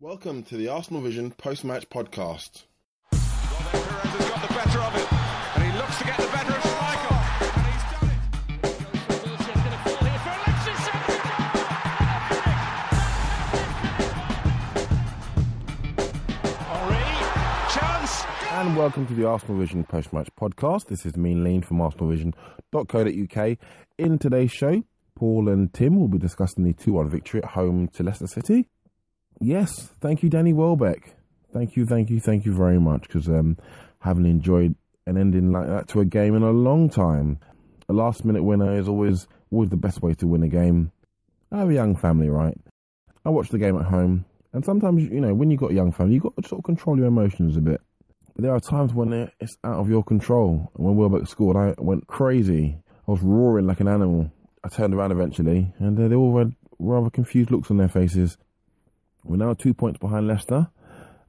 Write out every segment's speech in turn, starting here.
Welcome to the Arsenal Vision podcast. Better of it, and welcome to the Arsenal Vision post-match podcast. This is Mean Lean from arsenalvision.co.uk. In today's show, Paul and Tim will be discussing the 2-1 victory at home to Leicester City. Yes, thank you, Danny Welbeck. Thank you, thank you, thank you very much because um, haven't enjoyed an ending like that to a game in a long time. A last minute winner is always always the best way to win a game. I have a young family, right? I watch the game at home, and sometimes you know when you've got a young family, you've got to sort of control your emotions a bit. But there are times when it's out of your control. When Welbeck scored, I went crazy. I was roaring like an animal. I turned around eventually, and uh, they all had rather confused looks on their faces. We're now two points behind Leicester.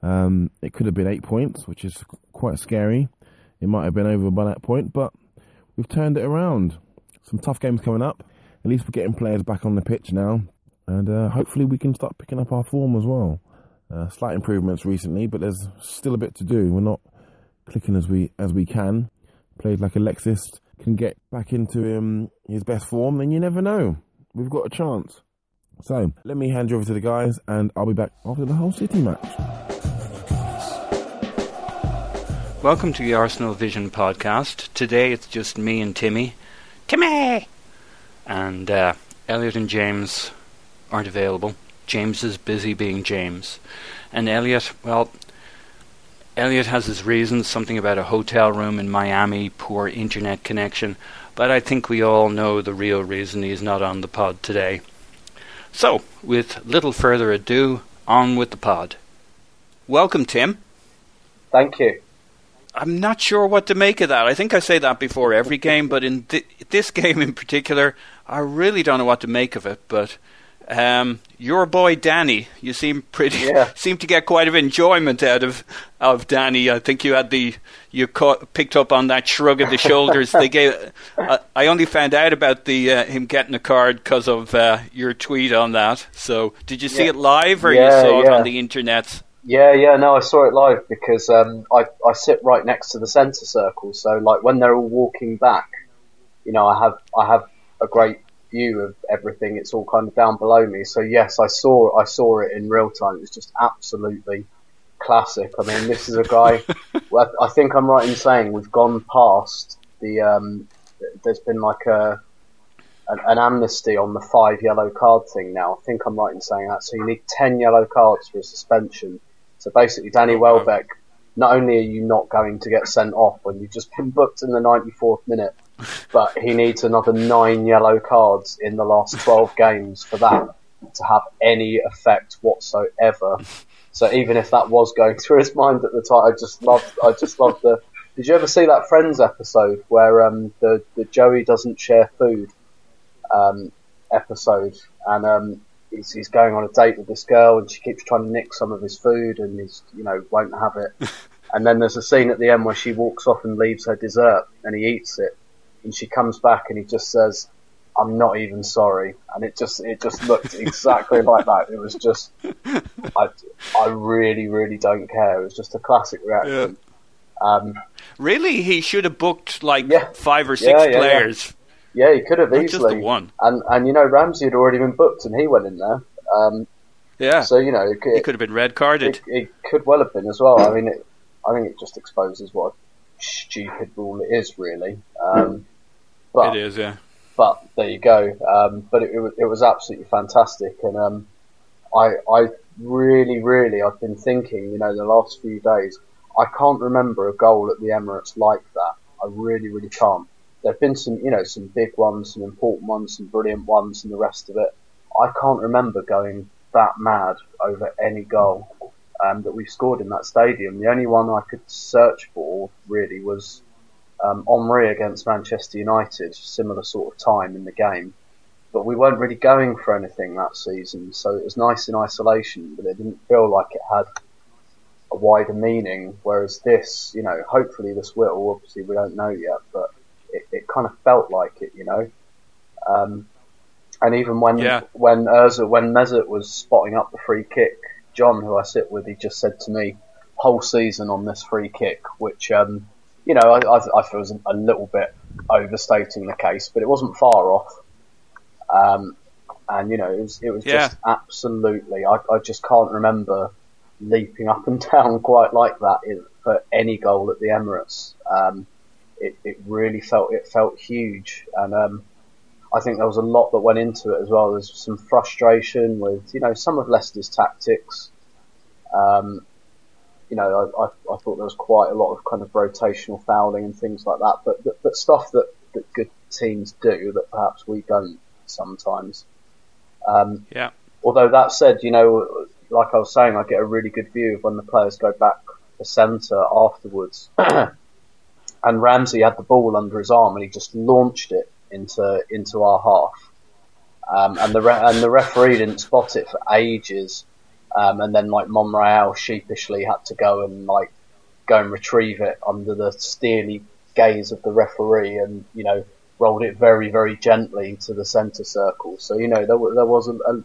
Um, it could have been eight points, which is quite scary. It might have been over by that point, but we've turned it around. Some tough games coming up. At least we're getting players back on the pitch now, and uh, hopefully we can start picking up our form as well. Uh, slight improvements recently, but there's still a bit to do. We're not clicking as we as we can. Played like Alexis can get back into um, his best form, then you never know. We've got a chance. So let me hand you over to the guys, and I'll be back after the whole City match. Welcome to the Arsenal Vision podcast. Today it's just me and Timmy. Timmy! And uh, Elliot and James aren't available. James is busy being James. And Elliot, well, Elliot has his reasons something about a hotel room in Miami, poor internet connection. But I think we all know the real reason he's not on the pod today. So, with little further ado, on with the pod. Welcome, Tim. Thank you. I'm not sure what to make of that. I think I say that before every game, but in th- this game in particular, I really don't know what to make of it. But um, your boy Danny, you seem pretty Yeah. seem to get quite of enjoyment out of of Danny. I think you had the you caught, picked up on that shrug of the shoulders. they gave. Uh, I only found out about the uh, him getting a card because of uh, your tweet on that. So did you see Yeah. it live or you Yeah, saw it on the internet? Yeah, yeah, no, I saw it live because um, I I sit right next to the centre circle, so like when they're all walking back, you know, I have I have a great view of everything. It's all kind of down below me. So yes, I saw I saw it in real time. It was just absolutely classic. I mean, this is a guy. well, I think I'm right in saying we've gone past the. Um, there's been like a an, an amnesty on the five yellow card thing now. I think I'm right in saying that. So you need ten yellow cards for a suspension. So basically, Danny Welbeck, not only are you not going to get sent off when you've just been booked in the 94th minute but he needs another nine yellow cards in the last 12 games for that to have any effect whatsoever. So even if that was going through his mind at the time, I just loved, I just loved the. Did you ever see that Friends episode where um, the the Joey doesn't share food um, episode, and um, he's, he's going on a date with this girl, and she keeps trying to nick some of his food, and he's you know won't have it. and then there's a scene at the end where she walks off and leaves her dessert, and he eats it, and she comes back and he just says, "I'm not even sorry," and it just it just looked exactly like that. It was just, I I really really don't care. It was just a classic reaction. Um, Really, he should have booked like Yeah. five or six Yeah, yeah, yeah. players. yeah, he could have Not just easily. the one. And and you know Ramsey had already been booked, and he went in there. Um, Yeah, so you know it, he could have been red carded. it, it could well have been as well. I mean, it, I think it just exposes what a stupid rule it is, really. Um, but It is, yeah. But there you go. Um, but it, it, was, it was absolutely fantastic, and um, I I really really I've been thinking, you know, the last few days, I can't remember a goal at the Emirates like that. I really really can't. There've been some, you know, some big ones, some important ones, some brilliant ones, and the rest of it. I can't remember going that mad over any goal um, that we scored in that stadium. The only one I could search for really was um, Henry against Manchester United, similar sort of time in the game. But we weren't really going for anything that season, so it was nice in isolation, but it didn't feel like it had a wider meaning. Whereas this, you know, hopefully this will. Obviously, we don't know yet, but it, it kind of felt like it, you know. Um, and even when Yeah. when Özil, when Mesut was spotting up the free kick, John, who I sit with, he just said to me, "Whole season on this free kick," which um, you know I, I, I feel was a little bit overstating the case, but it wasn't far off. Um, and you know it was it was Yeah. just absolutely. I, I just can't remember leaping up and down quite like that in, for any goal at the Emirates. Um, it, it really felt it felt huge, and um, I think there was a lot that went into it as well. There's some frustration with you know some of Leicester's tactics. Um, you know, I, I, I thought there was quite a lot of kind of rotational fouling and things like that, but but, but stuff that, that good teams do that perhaps we don't sometimes. Um, Yeah. although that said, you know, like I was saying, I get a really good view of when the players go back to centre afterwards. and Ramsey had the ball under his arm and he just launched it into into our half. Um, and the re- and the referee didn't spot it for ages. Um, and then like Monreal sheepishly had to go and like go and retrieve it under the steely gaze of the referee, and you know rolled it very very gently to the centre circle. So you know there, there was a, a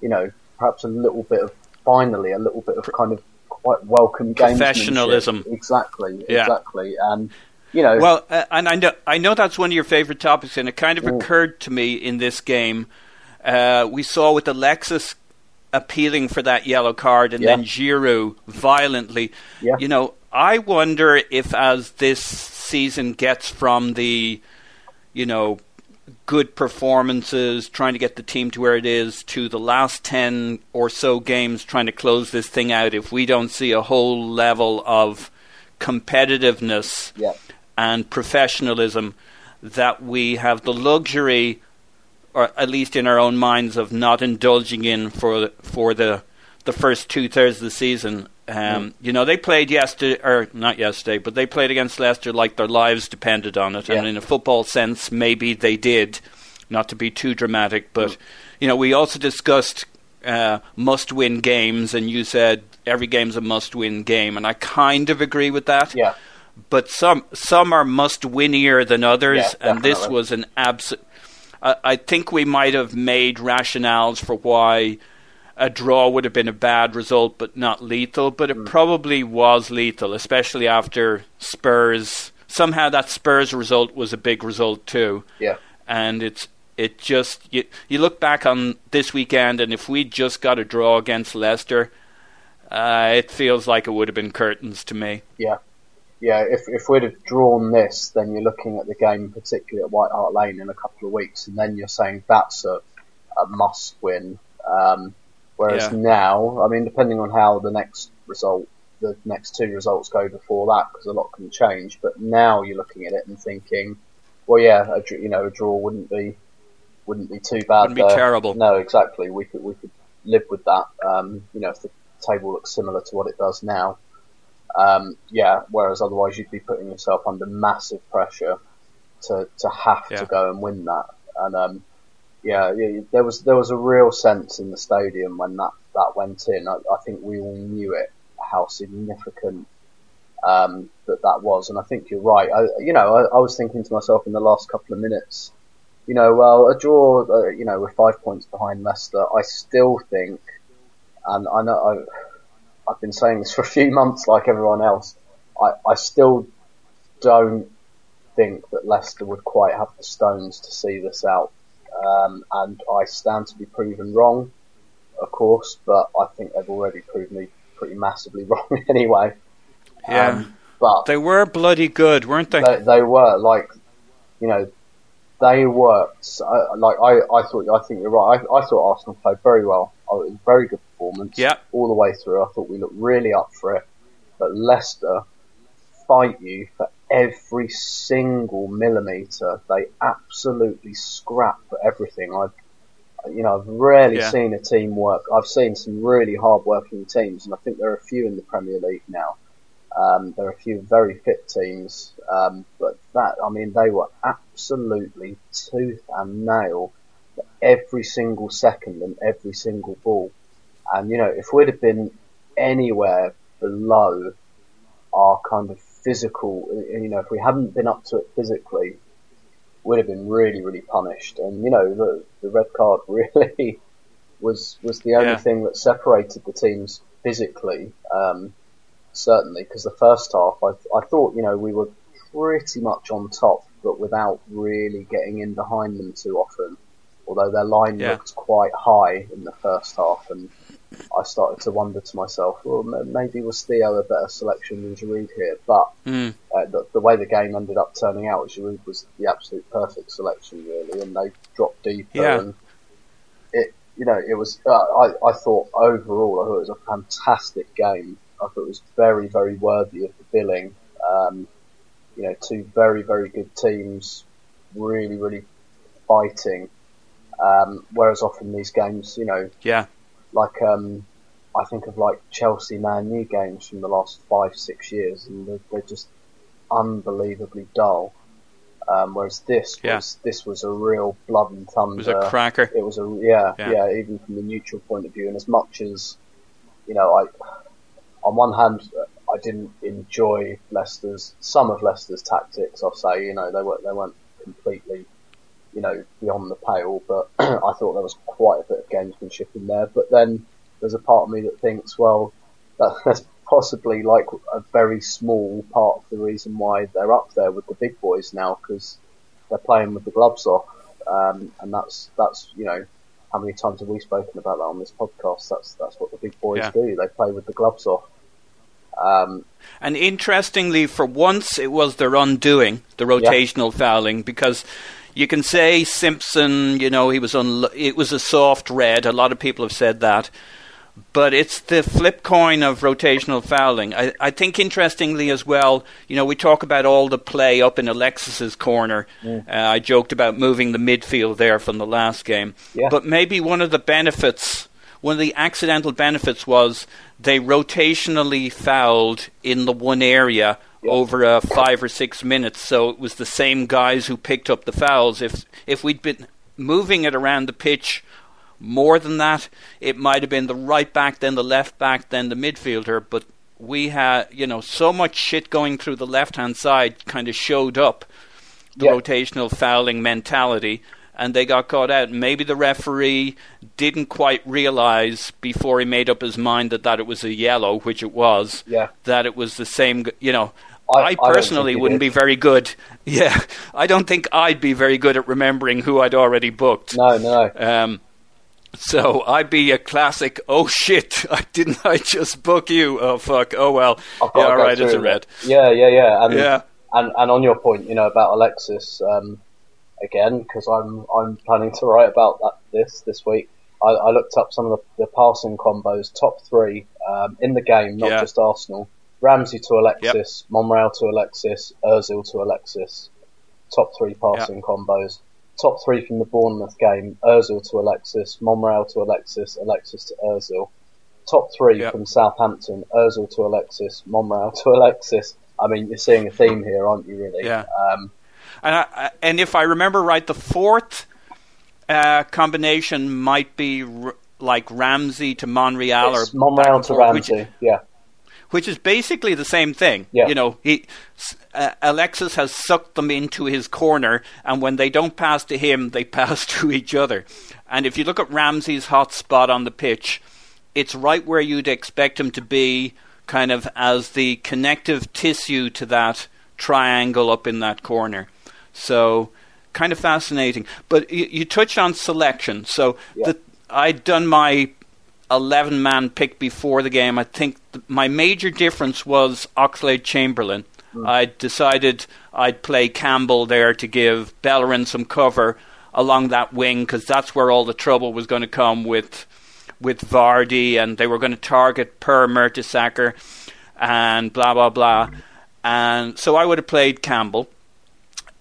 you know perhaps a little bit of finally a little bit of kind of quite welcome. Professionalism. Exactly, Yeah. exactly, and you know Well, uh, and I know I know that's one of your favorite topics, and it kind of occurred to me in this game. Uh, we saw with Alexis appealing for that yellow card, and Yeah. then Giroud violently. Yeah. You know, I wonder if as this season gets from the, you know, good performances, trying to get the team to where it is, to the last 10 or so games trying to close this thing out, if we don't see a whole level of competitiveness yeah, and professionalism, that we have the luxury, or at least in our own minds, of not indulging in for for the the first two thirds of the season. Um, You know, they played yesterday, or not yesterday, but they played against Leicester like their lives depended on it. And Yeah. in a football sense, maybe they did. Not to be too dramatic, but you know, we also discussed uh, must-win games, and you said every game's a must-win game, and I kind of agree with that yeah, but some some are must winnier than others, Yeah, and this was an abs. I, I think we might have made rationales for why a draw would have been a bad result, but not lethal. But it probably was lethal, especially after Spurs. Somehow that Spurs result was a big result too, yeah. and it's it just you you look back on this weekend, and if we just got a draw against Leicester. Uh, it feels like it would have been curtains to me. Yeah, yeah. If if we'd have drawn this, then you're looking at the game, particularly at White Hart Lane, in a couple of weeks, and then you're saying that's a, a must win. Um, whereas Yeah. now, I mean, depending on how the next result, the next two results go before that, because a lot can change. But now you're looking at it and thinking, well, yeah, a, you know, a draw wouldn't be wouldn't be too bad. Wouldn't be there. terrible. No, exactly. We could we could live with that. Um, you know, if the table looks similar to what it does now. Um, yeah. Whereas otherwise, you'd be putting yourself under massive pressure to to have Yeah. to go and win that. And um, yeah, yeah, there was there was a real sense in the stadium when that that went in. I, I think we all knew it how significant um, that that was, and I think you're right. I, you know, I, I was thinking to myself in the last couple of minutes, you know, well, a draw, uh, you know, with five points behind Leicester, I still think, and I know I, I've been saying this for a few months, like everyone else, I, I still don't think that Leicester would quite have the stones to see this out, um, and I stand to be proven wrong, of course, but I think they've already proved me pretty massively wrong anyway. Yeah. Um, but They were bloody good, weren't they? they, they were like, you know, they worked. So, uh, like I, I thought, I think you're right. I, I thought Arsenal played very well. Oh, it was a very good performance. Yeah. all the way through. I thought we looked really up for it. But Leicester fight you for every single millimetre. They absolutely scrap for everything. I've, you know, I've rarely Yeah. seen a team work. I've seen some really hard-working teams, and I think there are a few in the Premier League now. Um, there are a few very fit teams, um, but that, I mean, they were absolutely tooth and nail for every single second and every single ball. And, you know, if we'd have been anywhere below our kind of physical, you know, if we hadn't been up to it physically, we'd have been really, really punished. And, you know, the, the red card really was, was the only Yeah. thing that separated the teams physically. Um, certainly, because the first half, I, I thought, you know, we were pretty much on top, but without really getting in behind them too often. Although their line Yeah. looked quite high in the first half, and I started to wonder to myself, well, maybe was Theo a better selection than Giroud here? But Mm. uh, the, the way the game ended up turning out, Giroud was the absolute perfect selection, really, and they dropped deeper. Yeah. And it, you know, it was. Uh, I, I thought overall, I thought it was a fantastic game. I thought it was very, very worthy of the billing. Um, you know, two very, very good teams, really, really fighting. Um, whereas often these games, you know, Yeah. like um, I think of like Chelsea Man U games from the last five six years, and they're, they're just unbelievably dull. Um, whereas this Yeah. was this was a real blood and thunder. It was a cracker. It was a yeah, Yeah. yeah even from the neutral point of view, and as much as you know, I on one hand I didn't enjoy Leicester's some of Leicester's tactics. I'll say you know they weren't they weren't completely you know beyond the pale, but I thought there was quite a bit of gamesmanship in there. But then there's a part of me that thinks, well, that's possibly like a very small part of the reason why they're up there with the big boys now because they're playing with the gloves off, um, and that's that's you know how many times have we spoken about that on this podcast? That's that's what the big boys Yeah. do. They play with the gloves off. Um, And interestingly, for once, it was their undoing, the rotational fouling, because you can say Simpson, you know, he was it was a soft red. A lot of people have said that. But it's the flip coin of rotational fouling. I, I think, interestingly as well, you know, we talk about all the play up in Alexis's corner. Uh, I joked about moving the midfield there from the last game. Yeah. But maybe one of the benefits, one of the accidental benefits was they rotationally fouled in the one area over uh, five or six minutes. So it was the same guys who picked up the fouls. If if we'd been moving it around the pitch more than that, it might have been the right back, then the left back, then the midfielder. But we had, you know, so much shit going through the left hand side kind of showed up the Yeah. rotational fouling mentality, and they got caught out. Maybe the referee didn't quite realize before he made up his mind that, that it was a yellow, which it was, Yeah. that it was the same, you know. I- I, I personally he wouldn't did. be very good. Yeah, I don't think I'd be very good at remembering who I'd already booked. no, no, Um, so I'd be a classic. Oh shit! I didn't. I just book you. Oh fuck. Oh well. Yeah, all right. It's a red. Yeah, yeah, yeah. And, Yeah. And and on your point, you know about Alexis, um, again because I'm I'm planning to write about that this this week. I, I looked up some of the, the passing combos, top three um, in the game, not Yeah. just Arsenal. Ramsey to Alexis, Monreal to Alexis, Özil to Alexis. top three passing combos. Top three from the Bournemouth game: Özil to Alexis, Monreal to Alexis, Alexis to Özil. Top three Yep. from Southampton: Özil to Alexis, Monreal to Alexis. I mean, you're seeing a theme here, aren't you? Really? Yeah. Um, And, I, and if I remember right, the fourth uh, combination might be r- like Ramsey to Monreal or it's Monreal to forth, which- Ramsey. yeah. which is basically the same thing. Yeah. You know, he uh, Alexis has sucked them into his corner, and when they don't pass to him, they pass to each other. And if you look at Ramsey's hot spot on the pitch, it's right where you'd expect him to be, kind of as the connective tissue to that triangle up in that corner. So, kind of fascinating. But you, you touch on selection. So, Yeah. the, I'd done my 11 man pick before the game. I think th- my major difference was Oxlade Chamberlain. Mm. I decided I'd play Campbell there to give Bellerin some cover along that wing because that's where all the trouble was going to come with with Vardy and they were going to target Per Mertesacker and blah blah blah. Mm. And so I would have played Campbell.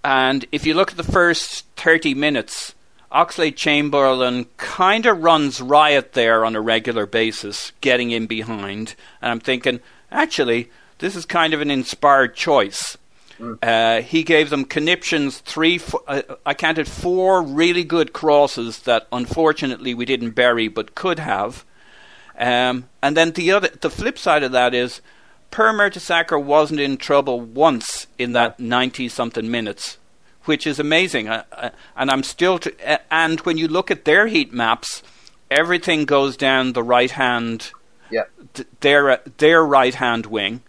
And if you look at the first 30 minutes, Oxlade Chamberlain kind of runs riot there on a regular basis, getting in behind. And I'm thinking, actually, this is kind of an inspired choice. Uh, he gave them conniptions, three, fo- uh, I counted four really good crosses that unfortunately we didn't bury but could have. Um, and then the other, the flip side of that is, Per Mertesacker wasn't in trouble once in that ninety something minutes, which is amazing. And I'm still, uh, and when you look at their heat maps, everything goes down the right hand, Yeah. th- their uh, their right hand wing.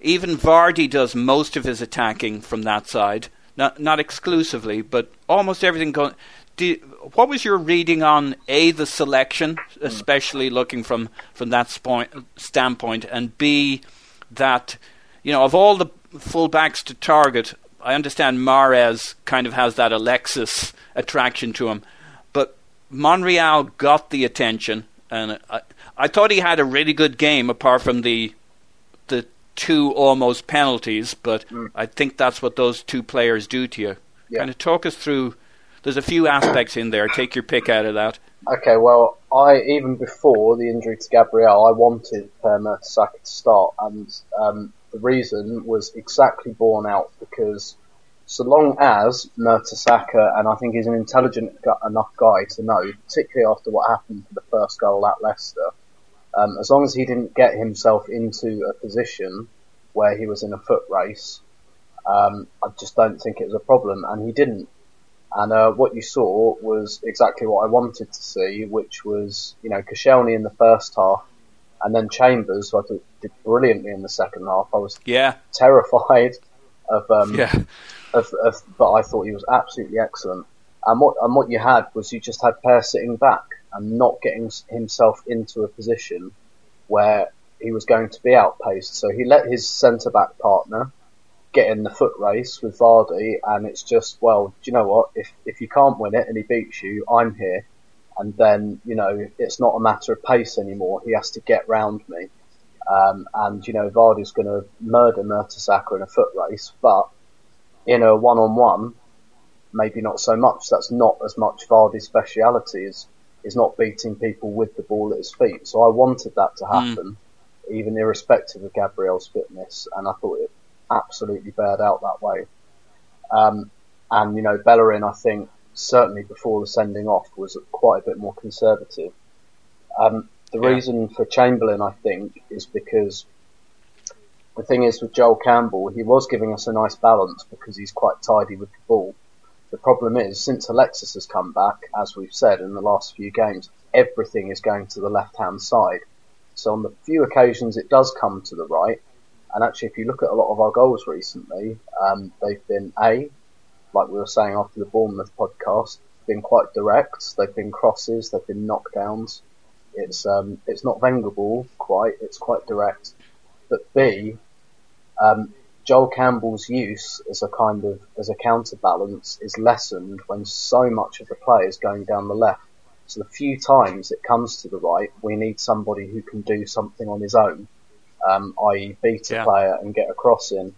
Even Vardy does most of his attacking from that side, not not exclusively, but almost everything going. Do, what was your reading on a the selection, especially looking from from that point, standpoint, and b that you know of all the fullbacks to target, I understand Mahrez kind of has that Alexis attraction to him, but Monreal got the attention, and I, I thought he had a really good game apart from the the two almost penalties, but hmm. I think that's what those two players do to you. Yeah. Kind of talk us through. There's a few aspects in there. Take your pick out of that. Okay, well, I even before the injury to Gabriel, I wanted Per Mertesacker to start, and um, the reason was exactly borne out because so long as Mertesacker, and I think he's an intelligent enough guy to know, particularly after what happened to the first goal at Leicester, um, as long as he didn't get himself into a position where he was in a foot race, um, I just don't think it was a problem, and he didn't. And uh, what you saw was exactly what I wanted to see, which was, you know, Koscielny in the first half, and then Chambers, who I thought did brilliantly in the second half. I was Yeah, terrified of, um, yeah, of, of, but I thought he was absolutely excellent. And what and what you had was you just had Per sitting back and not getting himself into a position where he was going to be outpaced. So he let his centre back partner get in the foot race with Vardy, and it's just well, do you know what? If if you can't win it and he beats you, I'm here. And then you know it's not a matter of pace anymore. He has to get round me. Um, and you know Vardy's going to murder Mertesacker in a foot race, but in a one-on-one, maybe not so much. That's not as much Vardy's speciality is is not beating people with the ball at his feet. So I wanted that to happen, even irrespective of Gabriel's fitness, and I thought it absolutely bared out that way. Um, and you know Bellerin, I think certainly before the sending off was quite a bit more conservative. Um, the Yeah. reason for Chamberlain, I think, is because the thing is with Joel Campbell, he was giving us a nice balance because he's quite tidy with the ball. The problem is, since Alexis has come back, as we've said in the last few games, everything is going to the left-hand side. So on the few occasions it does come to the right, and actually if you look at a lot of our goals recently, um, they've been A, like we were saying after the Bournemouth podcast, been quite direct. They've been crosses, they've been knockdowns. It's um, it's not Wenger ball quite. It's quite direct. But B, um, Joel Campbell's use as a kind of as a counterbalance is lessened when so much of the play is going down the left. So the few times it comes to the right, we need somebody who can do something on his own, um, i.e. beat a Yeah. player and get a cross in.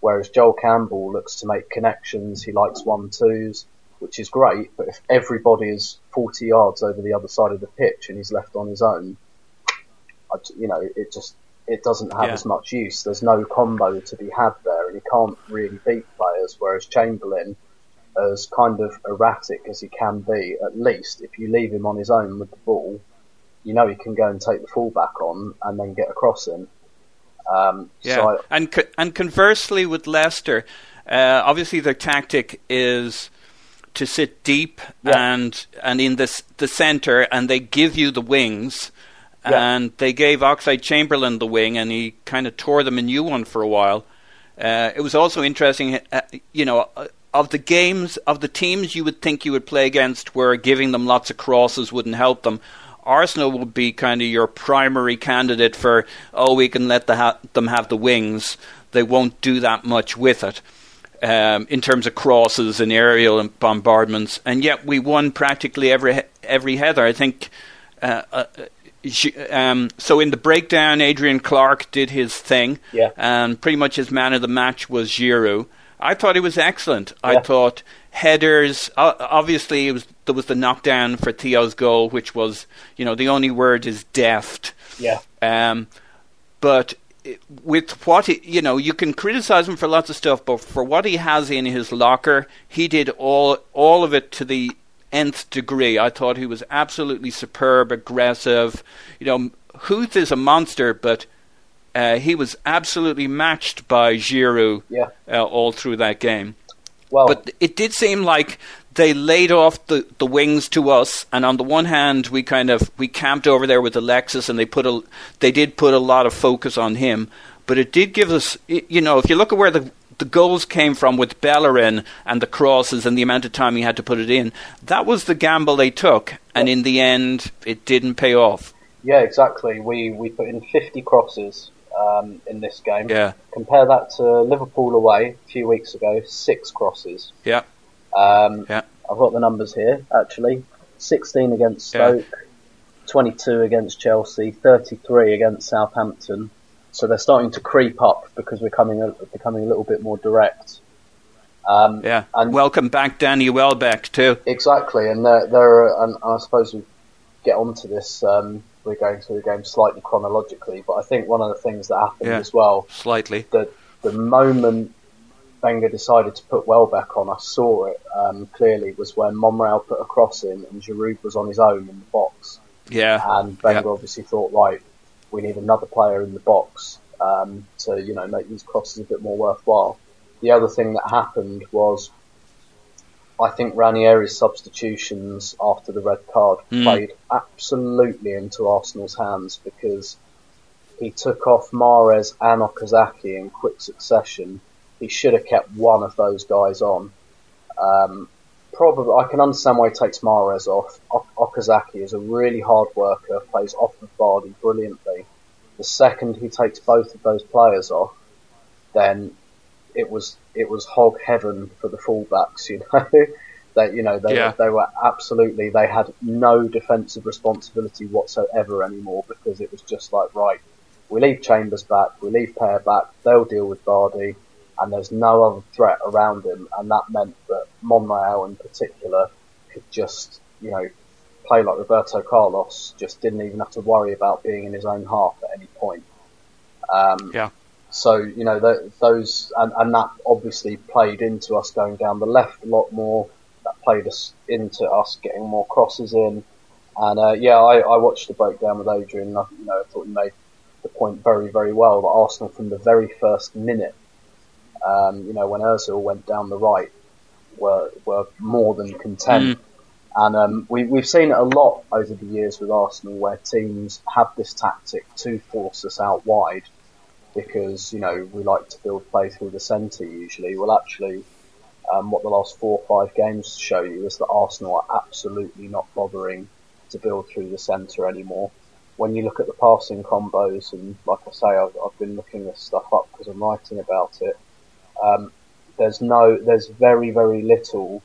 Whereas Joel Campbell looks to make connections, he likes one twos, which is great. But if everybody is 40 yards over the other side of the pitch and he's left on his own, I, you know, it just it doesn't have Yeah. as much use. There's no combo to be had there, and he can't really beat players. Whereas Chamberlain, as kind of erratic as he can be, at least if you leave him on his own with the ball, you know he can go and take the fullback on and then get across him. Um, Yeah, So I, and co- and conversely with Leicester, uh, obviously their tactic is to sit deep Yeah. and and in this the center, and they give you the wings. Yeah. And they gave Oxlade Chamberlain the wing, and he kind of tore them a new one for a while. Uh, it was also interesting, uh, you know, uh, of the games of the teams you would think you would play against, where giving them lots of crosses wouldn't help them. Arsenal would be kind of your primary candidate for, oh, we can let the ha- them have the wings. They won't do that much with it um, in terms of crosses and aerial and bombardments, and yet we won practically every every header. I think. Uh, uh, she- um, so in the breakdown, Adrian Clark did his thing, Yeah. and pretty much his man of the match was Giroud. I thought he was excellent. I thought headers. Uh, obviously, it was there was the knockdown for Theo's goal, which was you know the only word is deft. yeah, Um, but with what he, you know, you can criticize him for lots of stuff, but for what he has in his locker, he did all all of it to the nth degree. I thought he was absolutely superb, aggressive. You know, Huth is a monster, but uh, he was absolutely matched by Giroud yeah. uh, all through that game. Well, But it did seem like they laid off the, the wings to us, and on the one hand, we kind of we camped over there with Alexis, and they put a they did put a lot of focus on him. But it did give us, you know, if you look at where the the goals came from with Bellerin and the crosses and the amount of time he had to put it in, that was the gamble they took, and in the end, it didn't pay off. yeah, exactly. We we put in 50 crosses um, in this game. Yeah, Compare that to Liverpool away a few weeks ago, six crosses. yeah, Um, yeah, I've got the numbers here actually. 16 against Yeah. Stoke, 22 against Chelsea, 33 against Southampton. So they're starting to creep up because we're coming a, becoming a little bit more direct. Um, yeah. And Welcome back, Danny Welbeck, too. Exactly, and there, there are, and I suppose we get onto this. Um, we're going through the game slightly chronologically, but I think one of the things that happened Yeah. as well, Slightly. that the moment Wenger decided to put Welbeck on, I saw it um, clearly, was when Monreal put a cross in and Giroud was on his own in the box, Yeah. and Wenger Yeah. obviously thought, right, we need another player in the box um, to you know make these crosses a bit more worthwhile. The other thing that happened was, I think Ranieri's substitutions after the red card Mm. played absolutely into Arsenal's hands because he took off Mahrez and Okazaki in quick succession. He should have kept one of those guys on. Um, probably, I can understand why he takes Mahrez off. O- Okazaki is a really hard worker, plays off of Vardy brilliantly. The second he takes both of those players off, then it was it was hog heaven for the fullbacks. You know that you know they Yeah. they were absolutely they had no defensive responsibility whatsoever anymore because it was just like right, we leave Chambers back, we leave Per back, they'll deal with Vardy, and there's no other threat around him, and that meant that Monreal in particular could just you know play like Roberto Carlos, just didn't even have to worry about being in his own half at any point. Um, Yeah. So you know th those and, and that obviously played into us going down the left a lot more. That played us into us getting more crosses in. And uh, yeah, I, I watched the breakdown with Adrian. And I, you know, I thought he made the point very, very well that Arsenal from the very first minute, um, you know, when Özil went down the right, were were more than content. And um, we, we've seen it a lot over the years with Arsenal, where teams have this tactic to force us out wide because you know we like to build play through the centre usually. Well, actually, um, what the last four or five games show you is that Arsenal are absolutely not bothering to build through the centre anymore. When you look at the passing combos, and like I say, I've, I've been looking this stuff up because I'm writing about it. Um, there's no, there's very, very little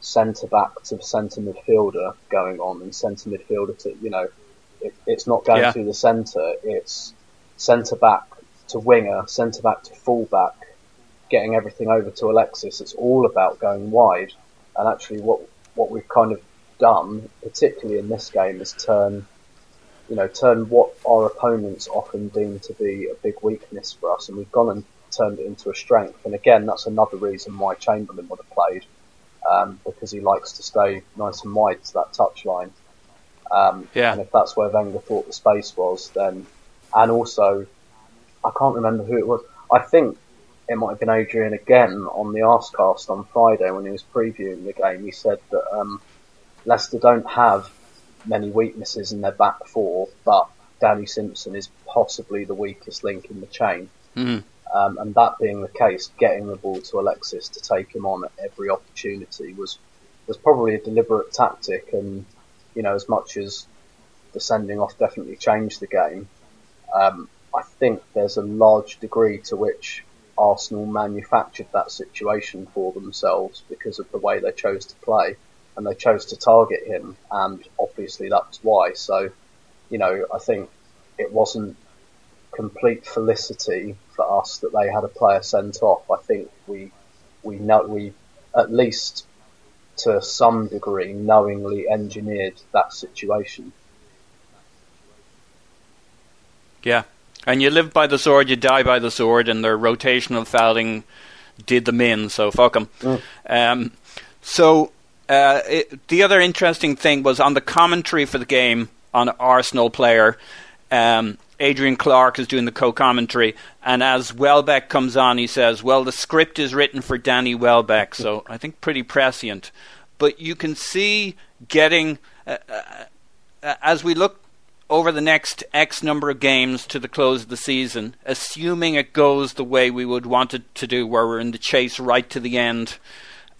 centre back to centre midfielder going on, and centre midfielder to, you know, it, it's not going Yeah. through the centre. It's centre back to winger, centre back to full back, getting everything over to Alexis. It's all about going wide. And actually, what what we've kind of done, particularly in this game, is turn you know turn what our opponents often deem to be a big weakness for us, and we've gone and turned it into a strength. And again, that's another reason why Chamberlain would have played um, because he likes to stay nice and wide to that touchline. Um, Yeah. And if that's where Wenger thought the space was, then and also I can't remember who it was. I think it might have been Adrian again on the Arscast on Friday when he was previewing the game. He said that um, Leicester don't have many weaknesses in their back four, but Danny Simpson is possibly the weakest link in the chain. Mhm. Um, and that being the case, getting the ball to Alexis to take him on at every opportunity was was probably a deliberate tactic. And you know, as much as the sending off definitely changed the game, um, I think there's a large degree to which Arsenal manufactured that situation for themselves because of the way they chose to play and they chose to target him, and obviously that's why. So, you know, I think it wasn't complete felicity for us that they had a player sent off. I think we we know we at least to some degree knowingly engineered that situation. Yeah. And you live by the sword, you die by the sword, and their rotational fouling did them in, so fuck 'em. Um, so, uh, it, the other interesting thing was on the commentary for the game on Arsenal player, um, Adrian Clark is doing the co commentary, and as Welbeck comes on, he says, Well, the script is written for Danny Welbeck, so I think pretty prescient. But you can see getting, uh, uh, as we look over the next X number of games to the close of the season, assuming it goes the way we would want it to do, where we're in the chase right to the end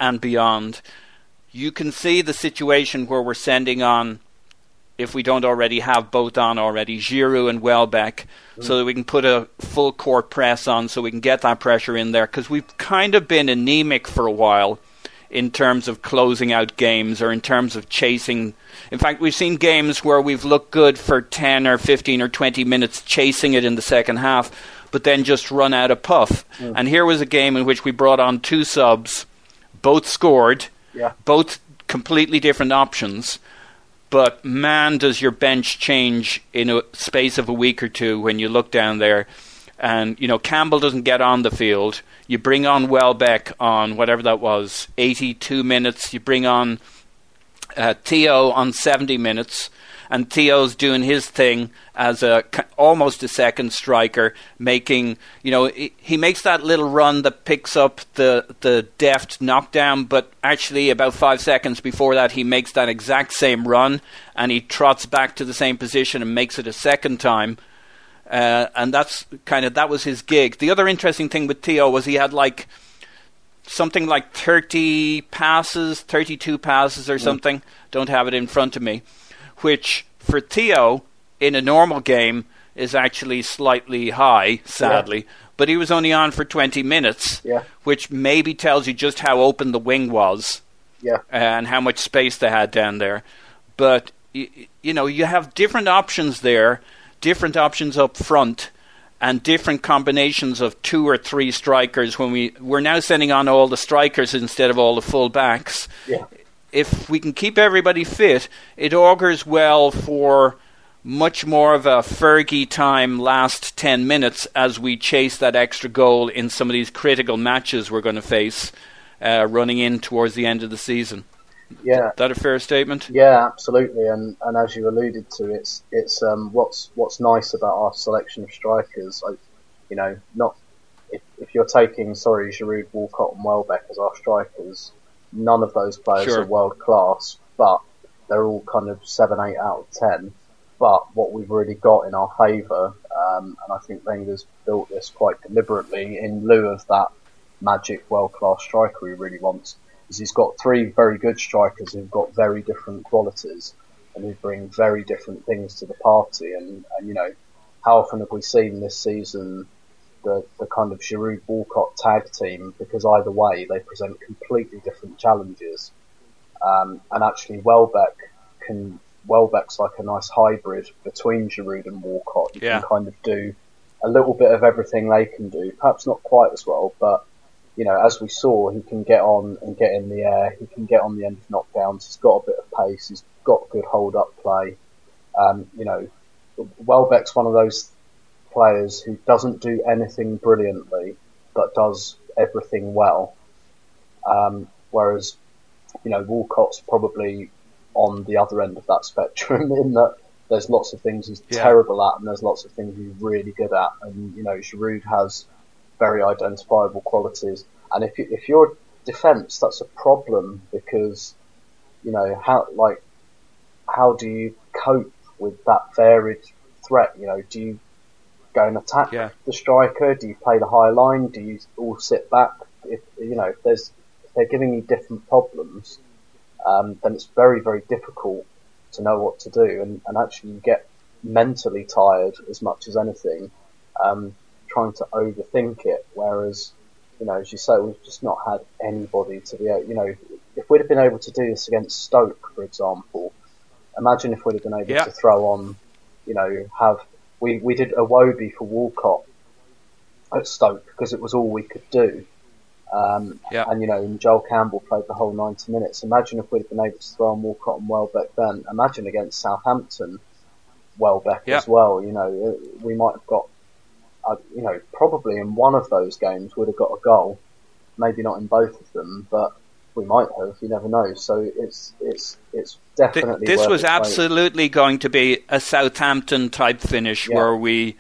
and beyond, you can see the situation where we're sending on, if we don't already have both on already, Giroud and Welbeck, so that we can put a full court press on so we can get that pressure in there, because we've kind of been anemic for a while in terms of closing out games or in terms of chasing. In fact, we've seen games where we've looked good for 10 or 15 or 20 minutes chasing it in the second half, but then just run out of puff. And here was a game in which we brought on two subs, both scored, Yeah. both completely different options. But man, does your bench change in a space of a week or two when you look down there. And, you know, Campbell doesn't get on the field. You bring on Welbeck on whatever that was, 82 minutes. You bring on uh, Theo on 70 minutes. And Theo's doing his thing as a almost a second striker, making you know he, he makes that little run that picks up the the deft knockdown, but actually about five seconds before that he makes that exact same run and he trots back to the same position and makes it a second time. Uh, and that's kind of that was his gig. The other interesting thing with Theo was he had like something like 30 passes, 32 passes or mm. something. Don't have it in front of me. Which for Theo in a normal game is actually slightly high, sadly. But he was only on for 20 minutes, Yeah. which maybe tells you just how open the wing was Yeah. and how much space they had down there. But you, you know, you have different options there, different options up front, and different combinations of two or three strikers. When we we're now sending on all the strikers instead of all the full backs. Yeah. If we can keep everybody fit, it augurs well for much more of a Fergie time last 10 minutes as we chase that extra goal in some of these critical matches we're going to face uh, running in towards the end of the season. Yeah. is that a fair statement? Yeah, absolutely, and and as you alluded to, it's it's um what's what's nice about our selection of strikers, like, you know, not if if you're taking sorry Giroud, Walcott, and Welbeck as our strikers, none of those players Sure. are world class, but they're all kind of seven, eight out of ten. But what we've really got in our favour, um, and I think Wenger's built this quite deliberately in lieu of that magic world class striker he really wants, is he's got three very good strikers who've got very different qualities and who bring very different things to the party. And, and you know, how often have we seen this season the, the kind of Giroud Walcott tag team? Because either way, they present completely different challenges. Um, and actually, Welbeck can Welbeck's like a nice hybrid between Giroud and Walcott. You Yeah. can kind of do a little bit of everything they can do. Perhaps not quite as well, but you know, as we saw, he can get on and get in the air. He can get on the end of knockdowns. He's got a bit of pace. He's got good hold up play. Um, you know, Welbeck's one of those players who doesn't do anything brilliantly, but does everything well. Um, whereas, you know, Walcott's probably on the other end of that spectrum in that there's lots of things he's Yeah. terrible at and there's lots of things he's really good at. And, you know, Giroud has very identifiable qualities. And if, you, if you're defence, that's a problem because, you know, how, like, how do you cope with that varied threat? You know, do you go and attack Yeah. the striker? Do you play the high line? Do you all sit back? If you know, if there's if they're giving you different problems, um, then it's very very difficult to know what to do, and, and actually you get mentally tired as much as anything, um, trying to overthink it. Whereas, you know, as you say, we've just not had anybody to be, able, you know, if we'd have been able to do this against Stoke, for example, imagine if we'd have been able Yeah. to throw on, you know, have we we did a Wobie for Walcott at Stoke because it was all we could do. Um, Yeah. And you know, Joel Campbell played the whole 90 minutes. Imagine if we'd have been able to throw on Walcott and Welbeck then. Imagine against Southampton, Welbeck Yeah. as well. You know, we might have got, uh, you know, probably in one of those games would have got a goal. Maybe not in both of them, but we might have. You never know. So it's it's it's Th- definitely. this worth was absolutely going to be a Southampton type finish Yeah. where we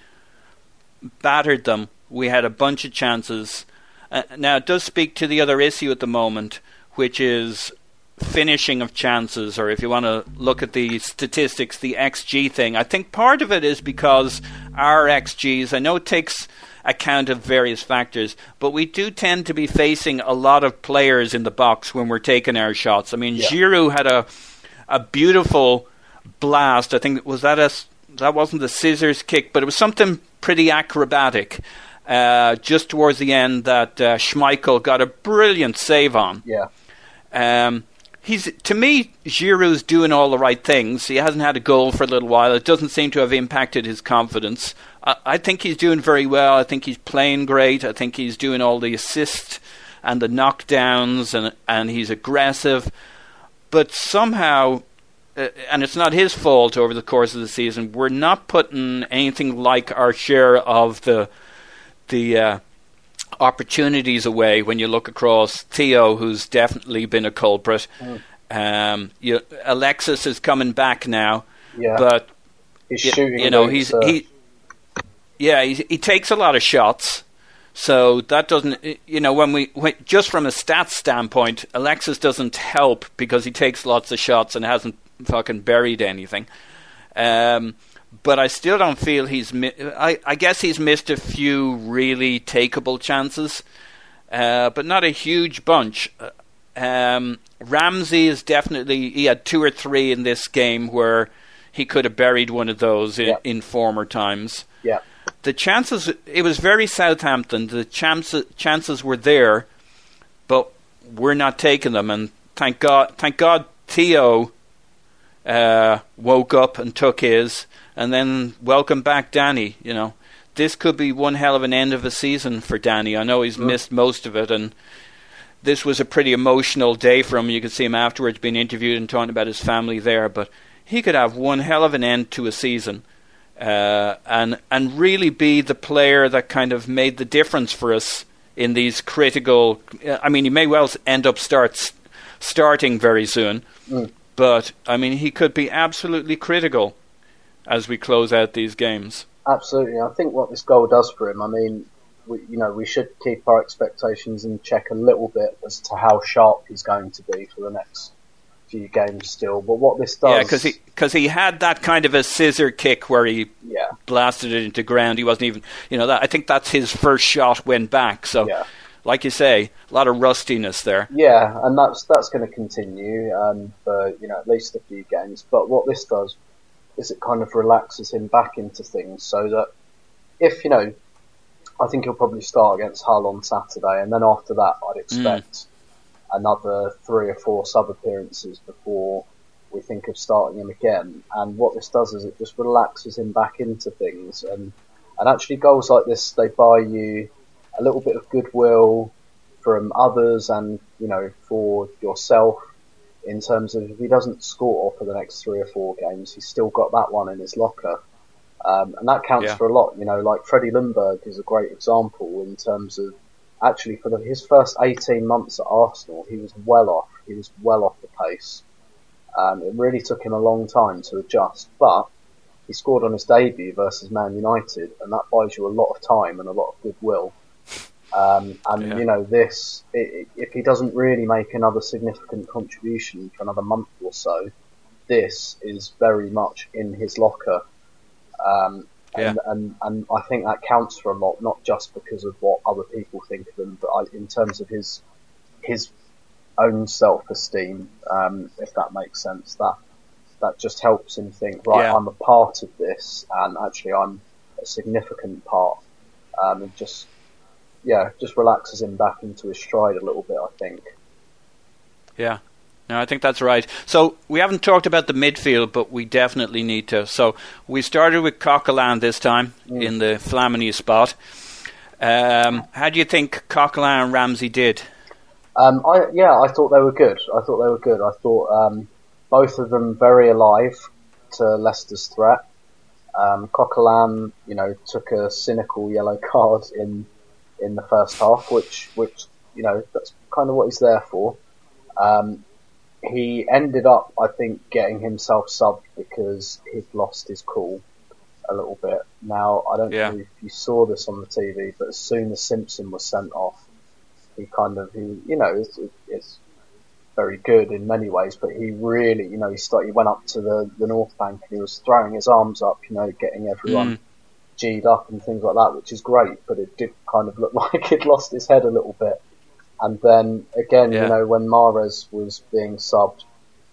battered them. We had a bunch of chances. Uh, now, it does speak to the other issue at the moment, which is finishing of chances, or if you want to look at the statistics, the XG thing. I think part of it is because our XGs, I know it takes account of various factors, but we do tend to be facing a lot of players in the box when we're taking our shots. I mean, Yeah. Giroud had a a beautiful blast. I think was that a that wasn't the scissors kick, but it was something pretty acrobatic. Uh, just towards the end, that uh, Schmeichel got a brilliant save on. Yeah. Um, he's to me, Giroud's doing all the right things. He hasn't had a goal for a little while. It doesn't seem to have impacted his confidence. I, I think he's doing very well. I think he's playing great. I think he's doing all the assists and the knockdowns, and and he's aggressive. But somehow, uh, and it's not his fault over the course of the season. We're not putting anything like our share of the the uh, opportunities away when you look across Theo, who's definitely been a culprit. Um, you, Alexis is coming back now, Yeah. but he's y- shooting. you know he's uh, he yeah he he takes a lot of shots so that doesn't you know when we when, just from a stats standpoint Alexis doesn't help because he takes lots of shots and hasn't fucking buried anything um but I still don't feel he's mi- I I guess he's missed a few really takeable chances uh, but not a huge bunch Uh, um, Ramsey is definitely he had two or three in this game where he could have buried one of those in, Yeah. in former times. yeah. The chances it was very Southampton. The chances chances were there, but we're not taking them. And thank God, thank God, Theo uh, woke up and took his, and then welcome back Danny. You know, this could be one hell of an end of a season for Danny. I know he's mm. missed most of it, and this was a pretty emotional day for him. You could see him afterwards being interviewed and talking about his family there, but he could have one hell of an end to a season. Uh, and and really be the player that kind of made the difference for us in these critical. Uh, I mean, he may well end up starts starting very soon, mm. but I mean, he could be absolutely critical as we close out these games. Absolutely. I think what this goal does for him, I mean, we, you know, we should keep our expectations in check a little bit as to how sharp he's going to be for the next few games still. But what this does, Yeah, because he because he had that kind of a scissor kick where he yeah, blasted it into ground. He wasn't even, you know, that I think that's his first shot went back. So, Yeah. like you say, a lot of rustiness there. yeah, and that's that's going to continue um, for you know at least a few games. But what this does is it kind of relaxes him back into things, so that if you know, I think he'll probably start against Hull on Saturday, and then after that, I'd mm. expect another three or four sub appearances before we think of starting him again. And what this does is it just relaxes him back into things, and and actually goals like this they buy you a little bit of goodwill. from others and you know for yourself in terms of if he doesn't score for the next three or four games, he's still got that one in his locker. Um, and that counts Yeah. for a lot. You know, like Freddie Ljungberg is a great example in terms of actually for the, his first 18 months at Arsenal, he was well off. He was well off the pace. Um, it really took him a long time to adjust, but he scored on his debut versus Man United, and that buys you a lot of time and a lot of goodwill. Um, and Yeah. you know, this i i- if he doesn't really make another significant contribution for another month or so, this is very much in his locker. Um, and, and and I think that counts for a lot, not just because of what other people think of him, but I, in terms of his his own self-esteem, um, if that makes sense. That that just helps him think, right, Yeah. I'm a part of this, and actually I'm a significant part, um, and just yeah, just relaxes him back into his stride a little bit. I think. Yeah. No, I think that's right. So we haven't talked about the midfield, but we definitely need to. So we started with Coquelin this time in the Flamini spot. Um, how do you think Coquelin and Ramsey did? Um, I yeah, I thought they were good. I thought they were good. I thought um, both of them very alive to Leicester's threat. Um, Coquelin, you know, took a cynical yellow card in in the first half, which which you know that's kind of what he's there for. Um, he ended up, I think, getting himself subbed because he'd lost his cool a little bit. Now I don't Yeah. know if you saw this on the TV, but as soon as Simpson was sent off, he kind of he you know it's, it's very good in many ways, but he really you know he started he went up to the the North Bank and he was throwing his arms up, you know, getting everyone Mm. G'd up and things like that, which is great. But it did kind of look like he'd lost his head a little bit. And then again, Yeah. you know, when Mahrez was being subbed,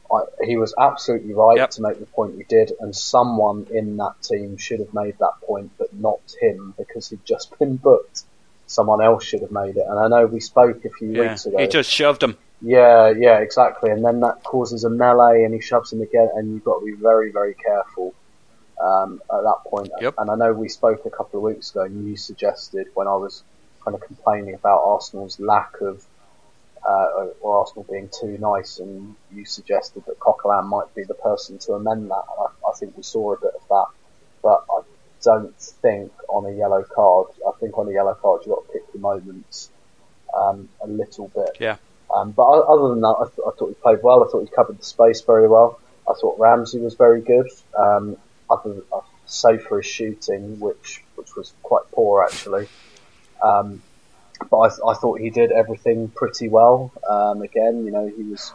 I, he was absolutely right Yep. to make the point he did, and someone in that team should have made that point, but not him because he'd just been booked. Someone else should have made it. And I know we spoke a few Yeah. weeks ago. He just shoved him. Yeah, yeah, exactly. And then that causes a melee, and he shoves him again, and you've got to be very, very careful um, at that point. Yep. And I know we spoke a couple of weeks ago, and you suggested when I was kind of complaining about Arsenal's lack of, uh, or Arsenal being too nice, and you suggested that Coquelin might be the person to amend that. And I, I think we saw a bit of that, but I don't think on a yellow card. I think on a yellow card you've got to pick your moments um, a little bit. Yeah. Um, but other than that, I, th- I thought he played well. I thought he covered the space very well. I thought Ramsey was very good. Um, other uh, save for his shooting, which which was quite poor actually. Um, but I, I thought he did everything pretty well. Um, again, you know, he was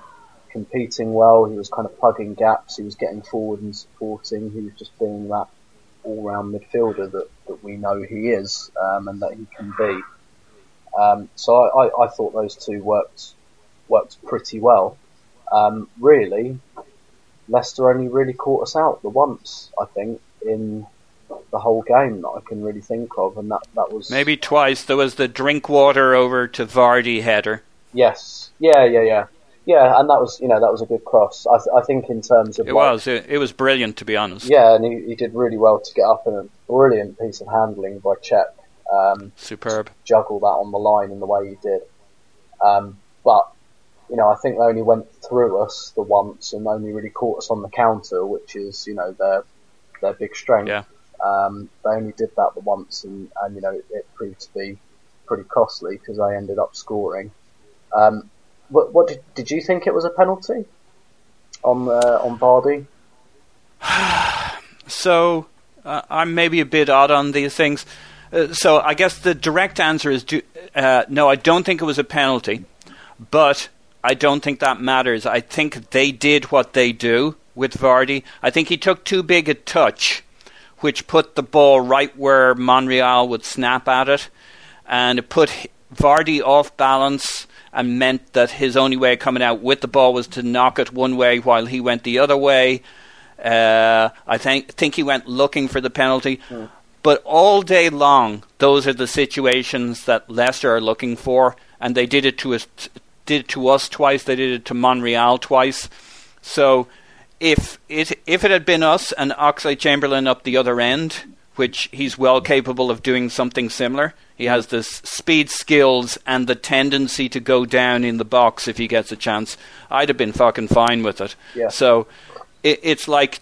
competing well. He was kind of plugging gaps. He was getting forward and supporting. He was just being that all-round midfielder that, that we know he is um, and that he can be. Um, so I, I, I thought those two worked worked pretty well. Um, really, Leicester only really caught us out the once, I think, in the whole game that I can really think of, and that, that was Maybe twice. There was the Drinkwater over to Vardy header. yes, yeah, yeah, yeah, yeah, and that was you know that was a good cross. I, th- I think in terms of It like, was. It, it was brilliant, to be honest. yeah, and he, he did really well to get up in a brilliant piece of handling by Cech. Um, Superb. juggle that on the line in the way he did. Um, but you know, I think they only went through us the once and only really caught us on the counter, which is you know their their big strength. Yeah. Um, they only did that the once, and, and you know it, it proved to be pretty costly because I ended up scoring. Um, what, what did, did you think it was a penalty on uh, on Vardy? So uh, I'm maybe a bit odd on these things. Uh, so I guess the direct answer is do, uh, no. I don't think it was a penalty, but I don't think that matters. I think they did what they do with Vardy. I think he took too big a touch, which put the ball right where Monreal would snap at it, and it put Vardy off balance and meant that his only way of coming out with the ball was to knock it one way while he went the other way. Uh, I think think he went looking for the penalty, but all day long, those are the situations that Leicester are looking for, and they did it to us, did it to us twice. They did it to Monreal twice. So, if it if it had been us and Oxlade Chamberlain up the other end, which he's well capable of doing something similar. He has the speed skills and the tendency to go down in the box if he gets a chance. I'd have been fucking fine with it. Yeah. So it, it's like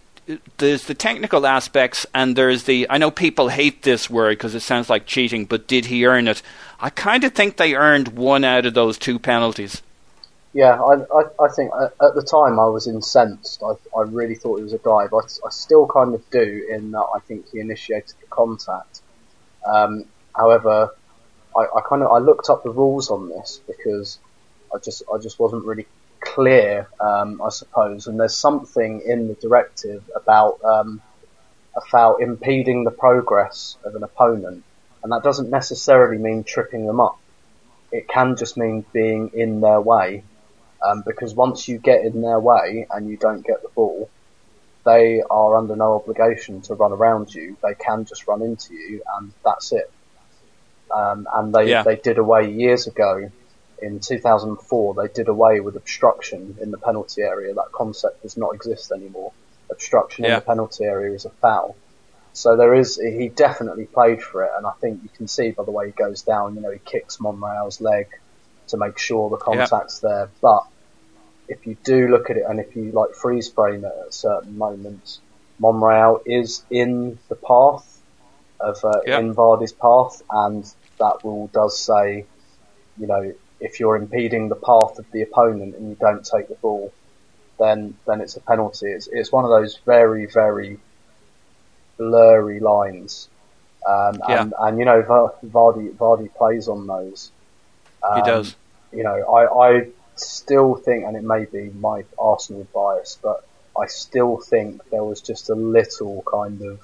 there's the technical aspects and there's the I know people hate this word because it sounds like cheating, but did he earn it? I kind of think they earned one out of those two penalties. Yeah, I, I, I think uh, at the time I was incensed. I, I really thought it was a dive. I, I still kind of do in that I think he initiated the contact. Um, however, I, I kind of I looked up the rules on this because I just I just wasn't really clear, um, I suppose. And there's something in the directive about um, a foul impeding the progress of an opponent, and that doesn't necessarily mean tripping them up. It can just mean being in their way um, because once you get in their way and you don't get the ball, they are under no obligation to run around you. They can just run into you, and that's it. Um, and they Yeah. they did away years ago in 2004. They did away with obstruction in the penalty area. That concept does not exist anymore. Obstruction in the penalty area is a foul. So there is, he definitely played for it, and I think you can see by the way he goes down, you know, he kicks Monreal's leg to make sure the contact's there. But if you do look at it, and if you like freeze frame it at certain moments, Monreal is in the path of, uh, Yep. in Vardy's path, and that rule does say, you know, if you're impeding the path of the opponent and you don't take the ball, then then it's a penalty. It's it's one of those very very blurry lines. Um, Yeah. and, and you know Va- Vardy Vardy plays on those. He Um, does. You know, I I still think, and it may be my Arsenal bias, but I still think there was just a little kind of,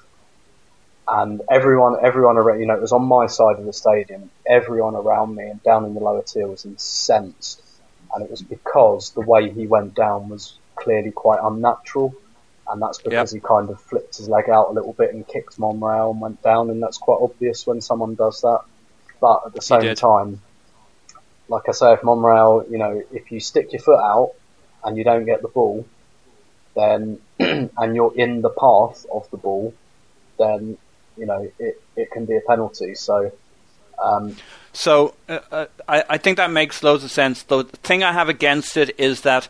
and everyone everyone around, you know, it was on my side of the stadium. Everyone around me and down in the lower tier was incensed, and it was because the way he went down was clearly quite unnatural and that's because he kind of flipped his leg out a little bit and kicked Monreal and went down, and that's quite obvious when someone does that. But at the same time, like I say, if Monreal, you know, if you stick your foot out and you don't get the ball, then and you're in the path of the ball, then you know it it can be a penalty. So um, So uh, uh, I, I think that makes loads of sense. The thing I have against it is that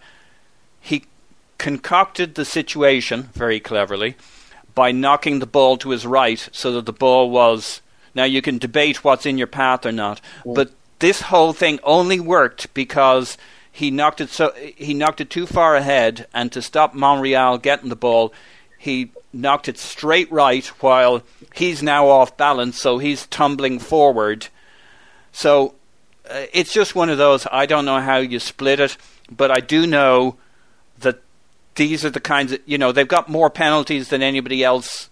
he concocted the situation very cleverly by knocking the ball to his right so that the ball was. Now you can debate what's in your path or not, but this whole thing only worked because he knocked it so he knocked it too far ahead, and to stop Monreal getting the ball, he knocked it straight right while he's now off balance, so he's tumbling forward. So uh, it's just one of those. I don't know how you split it, but I do know that these are the kinds of you know they've got more penalties than anybody else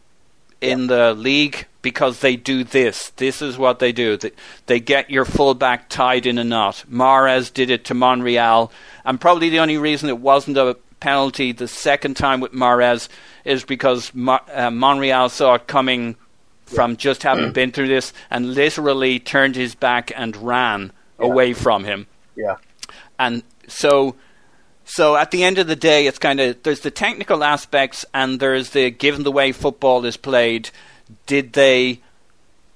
in the league because they do this. This is what they do. They, they get your fullback tied in a knot. Mahrez did it to Monreal, and probably the only reason it wasn't a penalty the second time with Mahrez is because Mo- uh, Monreal saw it coming from just having been through this and literally turned his back and ran away from him. Yeah, and so so at the end of the day it's kind of there's the technical aspects and there's the given the way football is played. Did they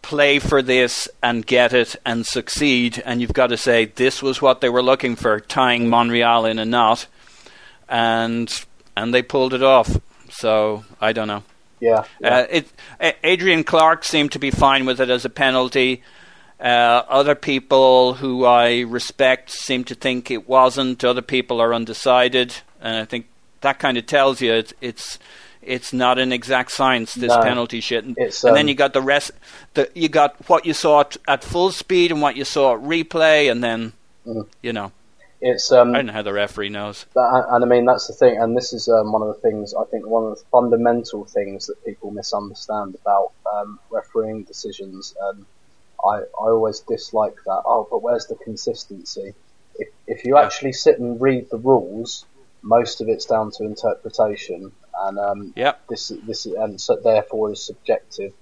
play for this and get it and succeed? And you've got to say this was what they were looking for tying Monreal in a knot. And and they pulled it off so i don't know yeah, yeah. uh, it, Adrian Clarke seemed to be fine with it as a penalty. Uh, other people who I respect seem to think it wasn't. Other people are undecided, and I think that kind of tells you it's it's it's not an exact science. This No. penalty shit, and, It's, and then um, you got the rest. The you got what you saw at, at full speed and what you saw at replay, and then Mm. you know it's um, I don't know how the referee knows. That, and I mean, that's the thing, and this is um, one of the things, I think, one of the fundamental things that people misunderstand about um, refereeing decisions. And I, I always dislike that. Oh, but where's the consistency? If, if you Yeah. actually sit and read the rules, most of it's down to interpretation, and um, Yep. this this and so therefore is subjective.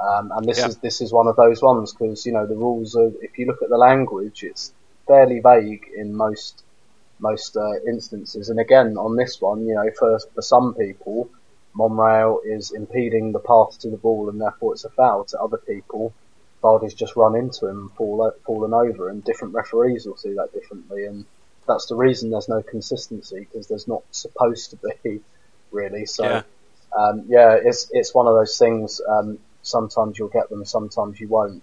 Um, and this is this is one of those ones because you know the rules are. If you look at the language, it's fairly vague in most most uh, instances. And again, on this one, you know, for for some people, Monreal is impeding the path to the ball and therefore it's a foul to other people. Vardy's just run into him and fall, fallen over, and different referees will see that differently, and that's the reason there's no consistency because there's not supposed to be really. So Yeah. um, yeah, it's it's one of those things. Um, sometimes you'll get them, sometimes you won't.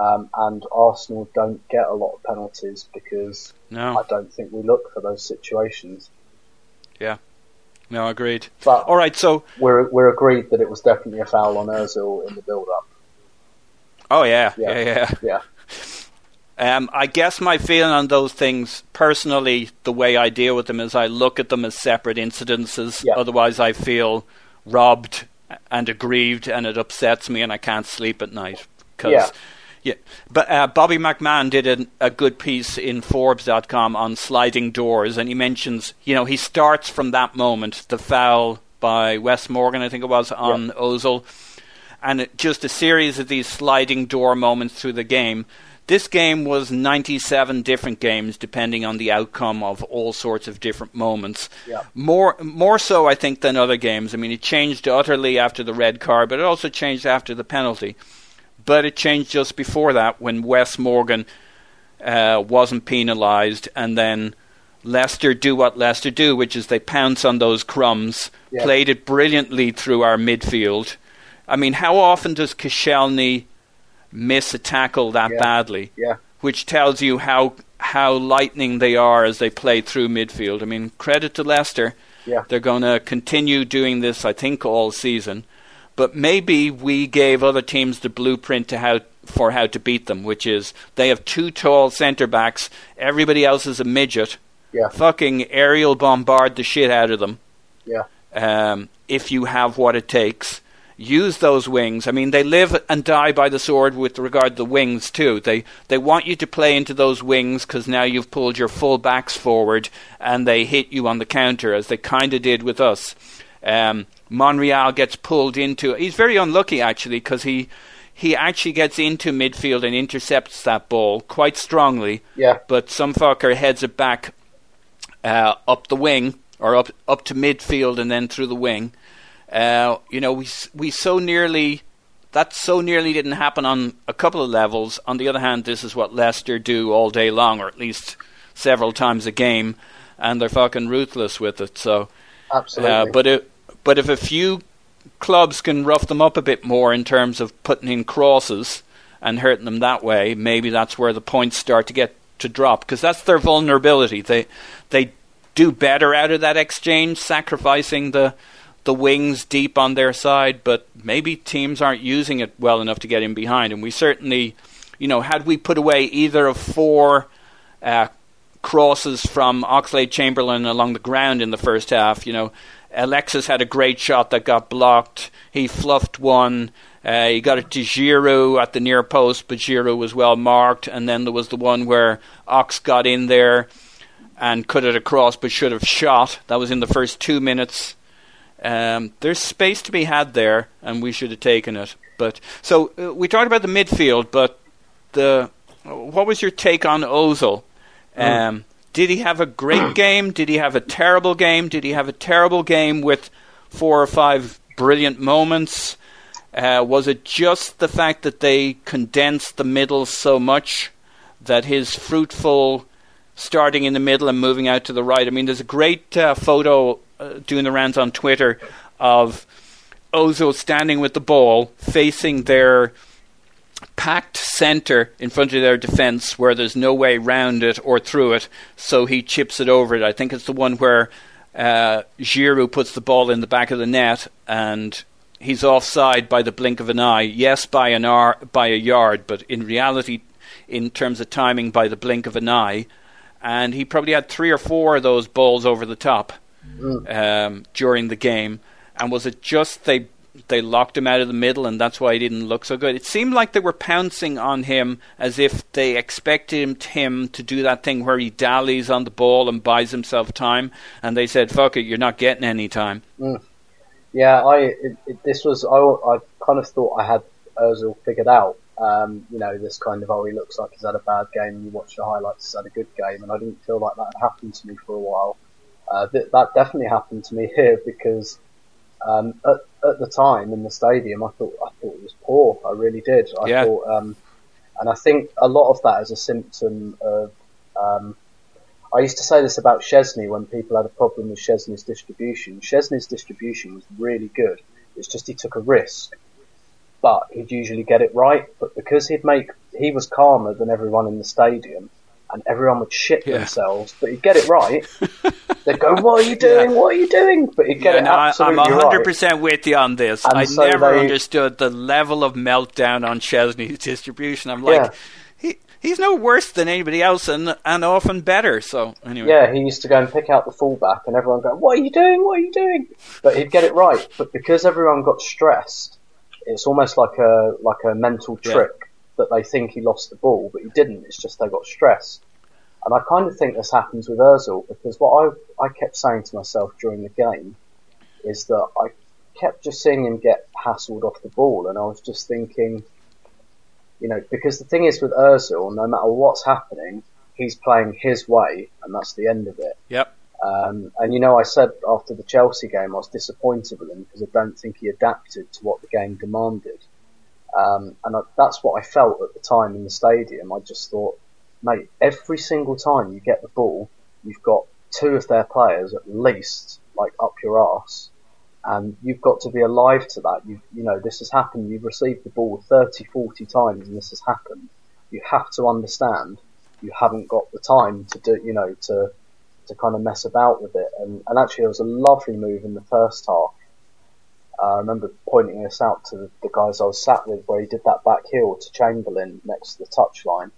Um, and Arsenal don't get a lot of penalties because No, I don't think we look for those situations. Yeah. No, agreed. But All right, so we're we're agreed that it was definitely a foul on Özil in the build-up. oh yeah, Yeah. yeah, yeah. Yeah, Um, I guess my feeling on those things, personally, the way I deal with them is I look at them as separate incidences. Yeah. Otherwise, I feel robbed and aggrieved, and it upsets me, and I can't sleep at night. 'Cause- Yeah. Yeah. But uh, Bobby McMahon did an, a good piece in Forbes.com on sliding doors, and he mentions, you know, he starts from that moment, the foul by Wes Morgan, I think it was, on Özil and it, just a series of these sliding door moments through the game. This game was 97 different games, depending on the outcome of all sorts of different moments. Yeah. More, more so, I think, than other games. I mean, it changed utterly after the red card, but it also changed after the penalty. But it changed just before that when Wes Morgan uh, wasn't penalised, and then Leicester do what Leicester do, which is they pounce on those crumbs, Yeah. played it brilliantly through our midfield. I mean, how often does Koscielny miss a tackle that Yeah. badly? yeah, Which tells you how how lightning they are as they play through midfield. I mean, credit to Leicester. yeah, They're going to continue doing this, I think, all season. But maybe we gave other teams the blueprint to how for how to beat them, which is they have two tall centre backs. Everybody else is a midget. yeah, Fucking aerial bombard the shit out of them. yeah, Um, if you have what it takes, use those wings. I mean, they live and die by the sword with regard to the wings too. They they want you to play into those wings because now you've pulled your full backs forward and they hit you on the counter as they kind of did with us. Um, Monreal gets pulled into. He's very unlucky actually because he he actually gets into midfield and intercepts that ball quite strongly yeah, but some fucker heads it back uh, up the wing or up up to midfield and then through the wing. Uh, you know, we we so nearly that so nearly didn't happen on a couple of levels. On the other hand, this is what Leicester do all day long, or at least several times a game, and they're fucking ruthless with it. So, absolutely. uh, but if but if a few clubs can rough them up a bit more in terms of putting in crosses and hurting them that way, maybe that's where the points start to get to drop because that's their vulnerability. They they do better out of that exchange, sacrificing the the wings deep on their side, but maybe teams aren't using it well enough to get in behind. And we certainly, you know, had we put away either of four uh, crosses from Oxlade Chamberlain along the ground in the first half. You know, Alexis had a great shot that got blocked. He fluffed one. Uh, he got it to Giroud at the near post, but Giroud was well marked. And then there was the one where Ox got in there and cut it across, but should have shot. That was in the first two minutes. Um, there's space to be had there, and we should have taken it. But so uh, we talked about the midfield, but the what was your take on Özil? Um, did he have a great game? Did he have a terrible game? Did he have a terrible game with four or five brilliant moments? Uh, was it just the fact that they condensed the middle so much that his fruitful starting in the middle and moving out to the right? I mean, there's a great uh, photo uh, doing the rounds on Twitter of Özil standing with the ball facing their packed centre in front of their defence where there's no way round it or through it, so he chips it over it. I think it's the one where uh, Giroud puts the ball in the back of the net and he's offside by the blink of an eye. Yes, by an ar- by a yard, but in reality, in terms of timing, by the blink of an eye. And he probably had three or four of those balls over the top um, during the game. And was it just they they locked him out of the middle, and that's why he didn't look so good? It seemed like they were pouncing on him as if they expected him to do that thing where he dallies on the ball and buys himself time, and they said, "Fuck it, you're not getting any time." Yeah, I it, it, this was I, I kind of thought I had Özil figured out. Um, you know, this kind of oh he looks like he's had a bad game, you watch the highlights, he's had a good game, and I didn't feel like that happened to me for a while. Uh, th- that definitely happened to me here because Um, at, at the time in the stadium, I thought I thought it was poor. I really did. I Yeah. thought, um, and I think a lot of that is a symptom of. Um, I used to say this about Szczęsny when people had a problem with Szczęsny's distribution. Szczęsny's distribution was really good. It's just he took a risk, but he'd usually get it right. But because he'd make, he was calmer than everyone in the stadium, and everyone would shit Yeah. themselves. But he'd get it right. They'd go, "What are you doing? What are you doing?" But he'd get Yeah, it no, I, I'm absolutely hundred right. percent with you on this. And I so never they- understood the level of meltdown on Szczęsny's distribution. I'm like, Yeah. he he's no worse than anybody else, and and often better. So anyway, Yeah, he used to go and pick out the fullback, and everyone go, "What are you doing? What are you doing?" But he'd get it right. But because everyone got stressed, it's almost like a like a mental Yeah. trick that they think he lost the ball, but he didn't. It's just they got stressed. And I kind of think this happens with Özil because what I I kept saying to myself during the game is that I kept just seeing him get hassled off the ball, and I was just thinking, you know, because the thing is with Özil, no matter what's happening, he's playing his way, and that's the end of it. yep, Um, and you know, I said after the Chelsea game, I was disappointed with him because I don't think he adapted to what the game demanded. Um, and I, that's what I felt at the time in the stadium. I just thought, mate, every single time you get the ball, you've got two of their players at least, like up your arse, and you've got to be alive to that. You, you know, this has happened. You've received the ball 30, 40 times, and this has happened. You have to understand you haven't got the time to do, you know, to to kind of mess about with it. And, and actually, there was a lovely move in the first half. Uh, I remember pointing this out to the, guys I was sat with, where he did that back heel to Chamberlain next to the touchline,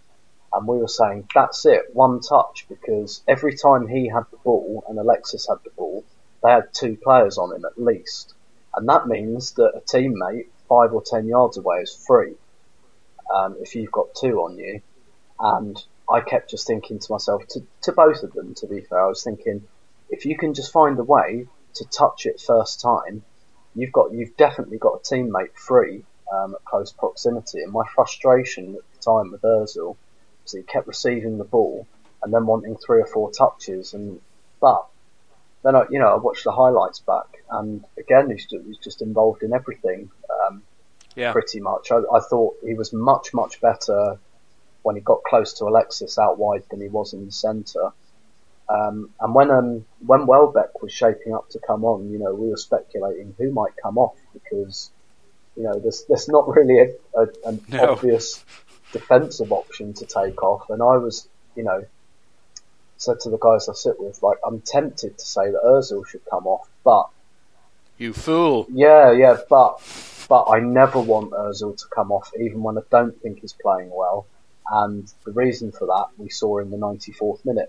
and we were saying that's it, one touch, because every time he had the ball and Alexis had the ball, they had two players on him at least, and that means that a teammate five or ten yards away is free um, if you've got two on you. And I kept just thinking to myself, to, to both of them, to be fair, I was thinking, if you can just find a way to touch it first time, you've got, you've definitely got a teammate free um, at close proximity. And my frustration at the time with Özil was he kept receiving the ball and then wanting three or four touches. And but then I, you know, I watched the highlights back, and again, he's just, he's just involved in everything. Um, yeah, pretty much. I, I thought he was much, much better when he got close to Alexis out wide than he was in the centre. Um, and when um, when Welbeck was shaping up to come on, you know, we were speculating who might come off because, you know, there's there's not really a, a, an No. obvious defensive option to take off. And I was, you know, said to the guys I sit with, like, I'm tempted to say that Özil should come off, but you fool. yeah, yeah, but but I never want Özil to come off, even when I don't think he's playing well. And the reason for that we saw in the 94th minute,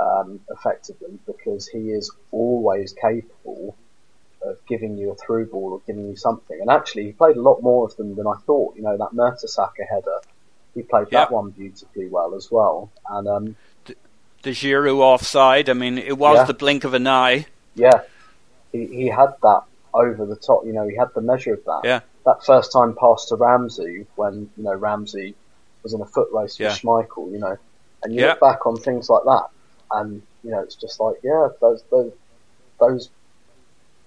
um, effectively, because he is always capable of giving you a through ball or giving you something. And actually, he played a lot more of them than I thought. You know, that Mertesacker header, he played Yep. that one beautifully well as well. And um, The Giroud offside. I mean, it was Yeah. the blink of an eye. Yeah, he he had that over the top. You know, he had the measure of that. Yeah. That first time pass to Ramsey when you know Ramsey was in a foot race Yeah. with Schmeichel. You know, and you Yeah. look back on things like that, and you know, it's just like yeah, those those those.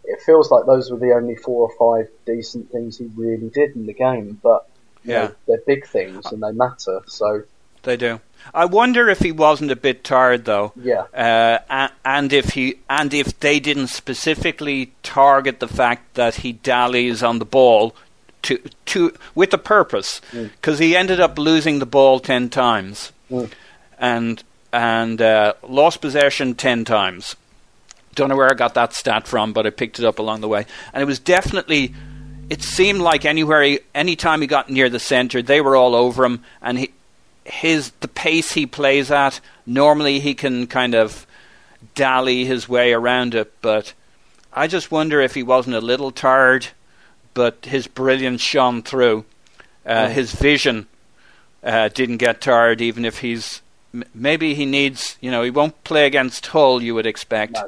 It feels like those were the only four or five decent things he really did in the game, but Yeah. know, they're big things and they matter. So They do. I wonder if he wasn't a bit tired though. yeah, Uh, and if he and if they didn't specifically target the fact that he dallies on the ball to to with a purpose, because he ended up losing the ball ten times, Mm. and and uh, lost possession ten times. Don't know where I got that stat from, but I picked it up along the way, and it was definitely. It seemed like anywhere, he, anytime he got near the centre, they were all over him, and he, his the pace he plays at. Normally, he can kind of dally his way around it, but I just wonder if he wasn't a little tired. But his brilliance shone through. Uh, Mm. His vision uh, didn't get tired, even if he's m- maybe he needs. You know, he won't play against Hull. You would expect. No.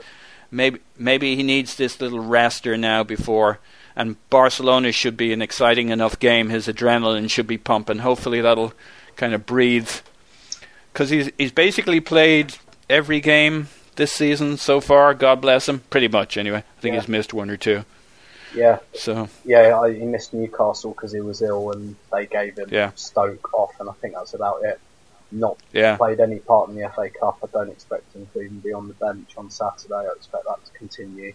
Maybe maybe he needs this little rester now before. And Barcelona should be an exciting enough game. His adrenaline should be pumping. Hopefully that'll kind of breathe. Because he's he's basically played every game this season so far. God bless him. Pretty much, anyway. I think Yeah. he's missed one or two. Yeah, So yeah. He missed Newcastle because he was ill, and they gave him Yeah. Stoke off, and I think that's about it. Not Yeah. played any part in the FA Cup. I don't expect him to even be on the bench on Saturday. I expect that to continue.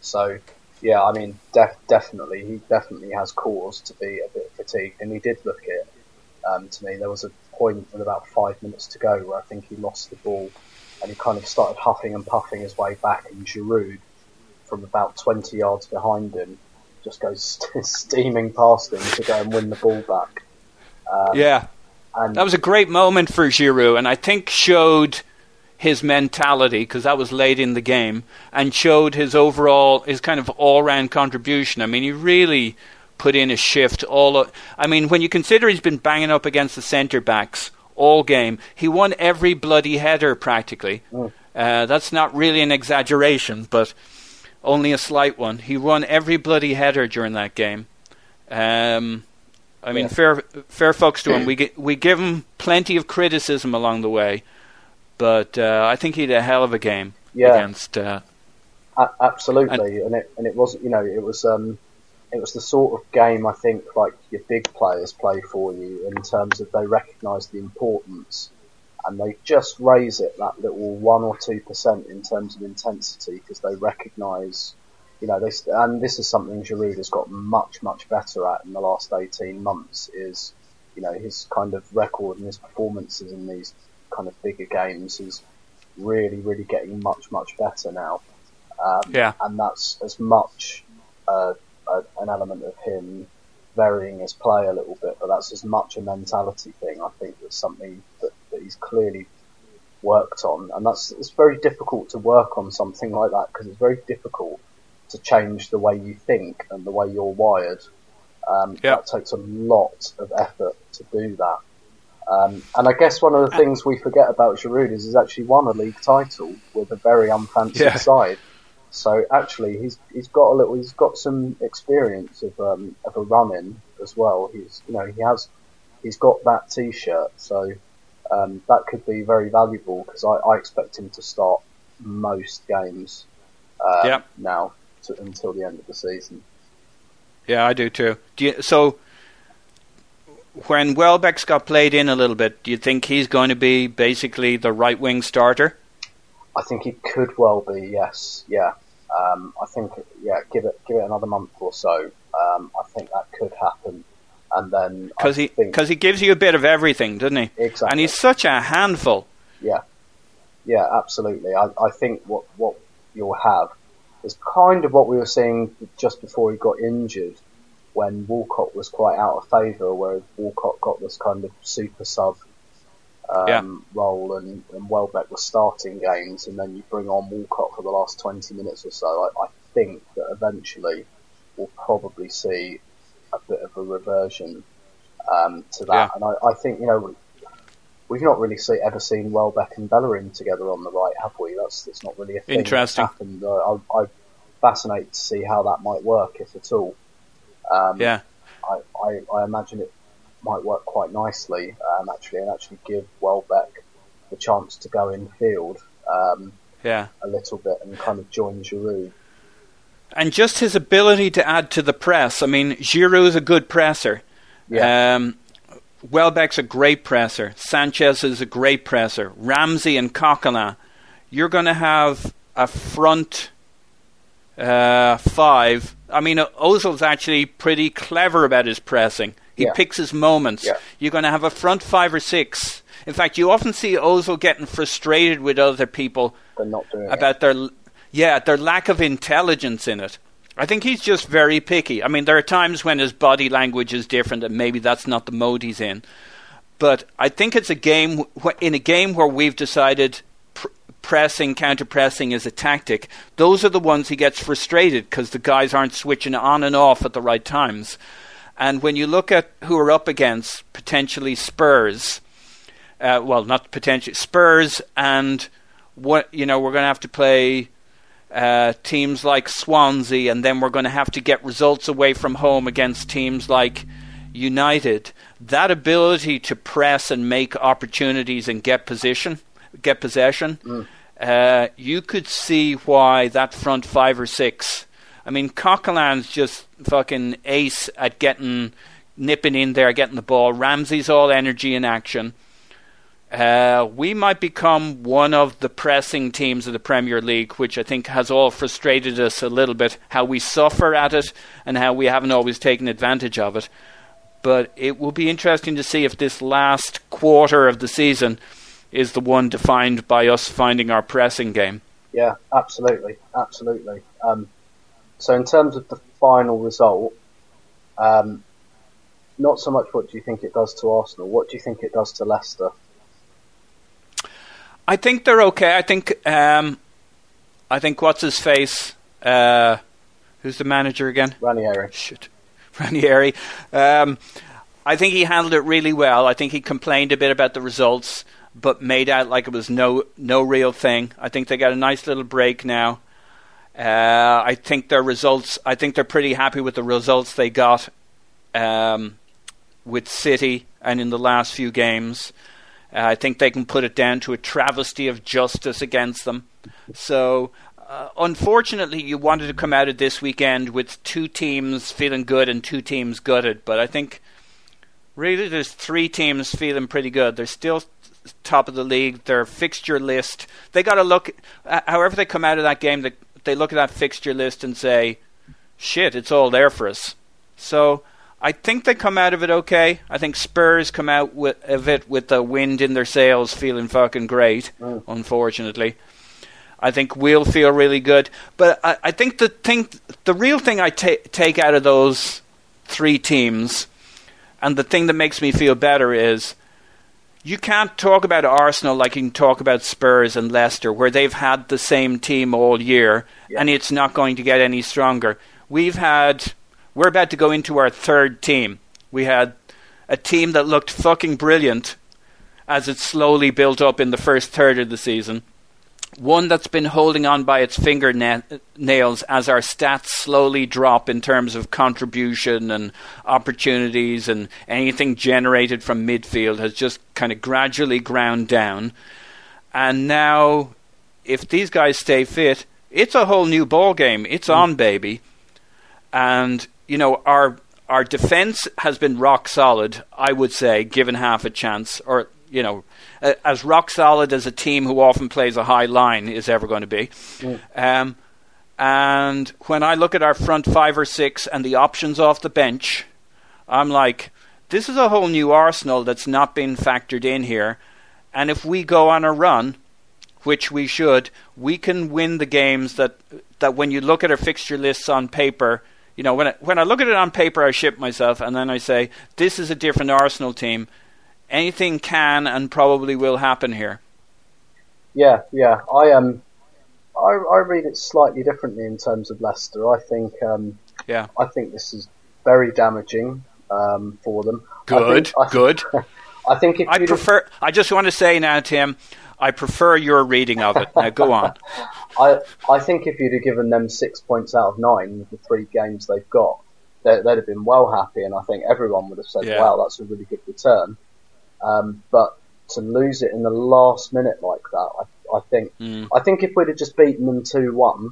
So, yeah, I mean, def- definitely, he definitely has cause to be a bit fatigued, and he did look it. Um, to me, there was a point with about five minutes to go where I think he lost the ball, and he kind of started huffing and puffing his way back, and Giroud, from about 20 yards behind him, just goes steaming past him to go and win the ball back. Um, yeah, and that was a great moment for Giroud, and I think showed his mentality because that was late in the game, and showed his overall his kind of all round contribution. I mean, he really put in a shift. All o- I mean, when you consider he's been banging up against the centre backs all game, he won every bloody header practically. Uh, that's not really an exaggeration, but only a slight one. He won every bloody header during that game. Um, I mean, Yeah. fair fair fucks to him. We gi- we give him plenty of criticism along the way, but uh, I think he had a hell of a game Yeah. against. Uh, A- absolutely, and, it and it wasn't you know it was um it was the sort of game I think like your big players play for you in terms of they recognise the importance and they just raise it that little one or two percent in terms of intensity because they recognise you know they and this is something Giroud has got much much better at in the last eighteen months is you know his kind of record and his performances in these kind of bigger games is really really getting much much better now. Um, Yeah. and that's as much uh, a, an element of him varying his play a little bit, but that's as much a mentality thing. I think that's something that, that he's clearly worked on, and that's it's very difficult to work on something like that because it's very difficult to change the way you think and the way you're wired. Um, Yeah. That takes a lot of effort to do that. Um, and I guess one of the things we forget about Giroud is he's actually won a league title with a very unfancied Yeah. side. So actually, he's he's got a little, he's got some experience of um, of a run in as well. He's you know he has he's got that T-shirt, so um, that could be very valuable because I, I expect him to start most games uh, Yeah. now to, until the end of the season. yeah, I do too. Do you, so when Welbeck's got played in a little bit, do you think he's going to be basically the right wing starter? I think he could well be, yes, yeah. Um, I think, yeah, give it give it another month or so. Um, I think that could happen, and then Because he think, because he gives you a bit of everything, doesn't he? Exactly. And he's such a handful. Yeah, yeah, absolutely. I, I think what what you'll have is kind of what we were seeing just before he got injured, when Walcott was quite out of favour, where Walcott got this kind of super sub um, Yeah. role, and, and Welbeck was starting games, and then you bring on Walcott for the last twenty minutes or so. I, I think that eventually we'll probably see a bit of a reversion um, to that, Yeah. and I, I think you know we've not really see, ever seen Welbeck and Bellerin together on the right, have we? That's that's not really a thing Interesting. that's happened. I, I'm fascinated to see how that might work, if at all. Um, Yeah. I, I, I imagine it might work quite nicely, um, actually, and actually give Welbeck the chance to go in field um, Yeah. a little bit and kind of join Giroud. And just his ability to add to the press. I mean, Giroud's a good presser. Yeah. Um, Welbeck's a great presser. Sanchez is a great presser. Ramsey and Coquelin. You're going to have a front uh, five. I mean, Özil's actually pretty clever about his pressing. He Yeah. picks his moments. Yeah. You're going to have a front five or six. In fact, you often see Özil getting frustrated with other people doing it. about their yeah their lack of intelligence in it. I think he's just very picky. I mean, there are times when his body language is different, and maybe that's not the mode he's in. But I think it's a game in a game where we've decided pressing, counter pressing is a tactic. Those are the ones he gets frustrated because the guys aren't switching on and off at the right times. And when you look at who are up against potentially Spurs, uh, well, not potentially Spurs, and what you know, we're going to have to play uh, teams like Swansea, and then we're going to have to get results away from home against teams like United. That ability to press and make opportunities and get position, get possession, uh, you could see why that front five or six. I mean, Coquelin's just fucking ace at getting nipping in there, getting the ball. Ramsey's all energy and action. Uh, we might become one of the pressing teams of the Premier League, which I think has all frustrated us a little bit. How we suffer at it and how we haven't always taken advantage of it. But it will be interesting to see if this last quarter of the season is the one defined by us finding our pressing game. Yeah, absolutely, absolutely. Um, so in terms of the final result, um, not so much what do you think it does to Arsenal, what do you think it does to Leicester? I think they're okay. I think um, I think what's his face? Uh, who's the manager again? Ranieri. Shit, Ranieri. Um, I think he handled it really well. I think he complained a bit about the results, but made out like it was no no real thing. I think they got a nice little break now. Uh, I think their results. I think they're pretty happy with the results they got um, with City and in the last few games. Uh, I think they can put it down to a travesty of justice against them. So, uh, unfortunately, you wanted to come out of this weekend with two teams feeling good and two teams gutted. But I think really there's three teams feeling pretty good. They're still top of the league. Their fixture list, they got to look. Uh, however, they come out of that game, they, they look at that fixture list and say, "Shit, it's all there for us." So I think they come out of it okay. I think Spurs come out with, of it with the wind in their sails, feeling fucking great. Mm. Unfortunately, I think we'll feel really good. But I, I think the thing, the real thing I ta- take out of those three teams, and the thing that makes me feel better is. You can't talk about Arsenal like you can talk about Spurs and Leicester, where they've had the same team all year, Yeah. and it's not going to get any stronger. We've had we're about to go into our third team. We had a team that looked fucking brilliant as it slowly built up in the first third of the season. One that's been holding on by its fingernails as our stats slowly drop in terms of contribution and opportunities and anything generated from midfield has just kind of gradually ground down. And now, if these guys stay fit, it's a whole new ball game. It's on, mm. baby and you know our our defense has been rock solid. I would say, given half a chance, or you know, as rock solid as a team who often plays a high line is ever going to be. Um, and when I look at our front five or six and the options off the bench, I'm like, this is a whole new arsenal that's not been factored in here. And if we go on a run, which we should, we can win the games that that when you look at our fixture lists on paper, you know, when I, when I look at it on paper, I ship myself, and then I say, this is a different Arsenal team. Anything can and probably will happen here. Yeah, yeah. I um, I, I read it slightly differently in terms of Leicester. I think um, Yeah. I think this is very damaging um, for them. I Good, think- I- good. I think if I you'd prefer. I just want to say now, Tim, I prefer your reading of it. Now, go on. I I think if you'd have given them six points out of nine with the three games they've got, they, they'd have been well happy, and I think everyone would have said, Yeah. "Wow, that's a really good return." Um, but to lose it in the last minute like that, I, I think Mm. I think if we'd have just beaten them two one,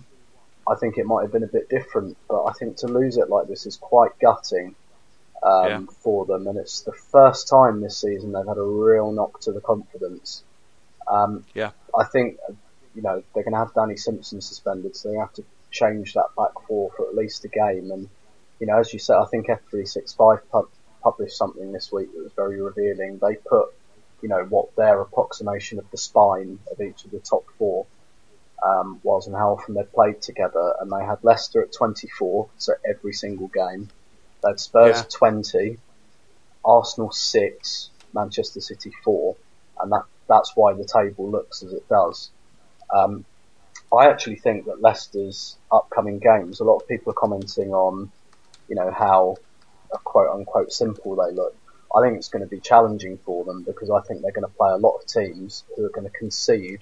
I think it might have been a bit different. But I think to lose it like this is quite gutting um, Yeah. for them, and it's the first time this season they've had a real knock to the confidence. Um, Yeah. I think you know they're going to have Danny Simpson suspended, so they have to change that back four for at least a game. And you know, as you said, I think F365 pub- published something this week that was very revealing. They put you know what their approximation of the spine of each of the top four um, was and how often they played together, and they had Leicester at 24, so every single game. They had Spurs Yeah. 20, Arsenal 6, Manchester City 4, and that that's why the table looks as it does. Um, I actually think that Leicester's upcoming games, a lot of people are commenting on, you know, how quote unquote simple they look. I think it's going to be challenging for them because I think they're going to play a lot of teams who are going to concede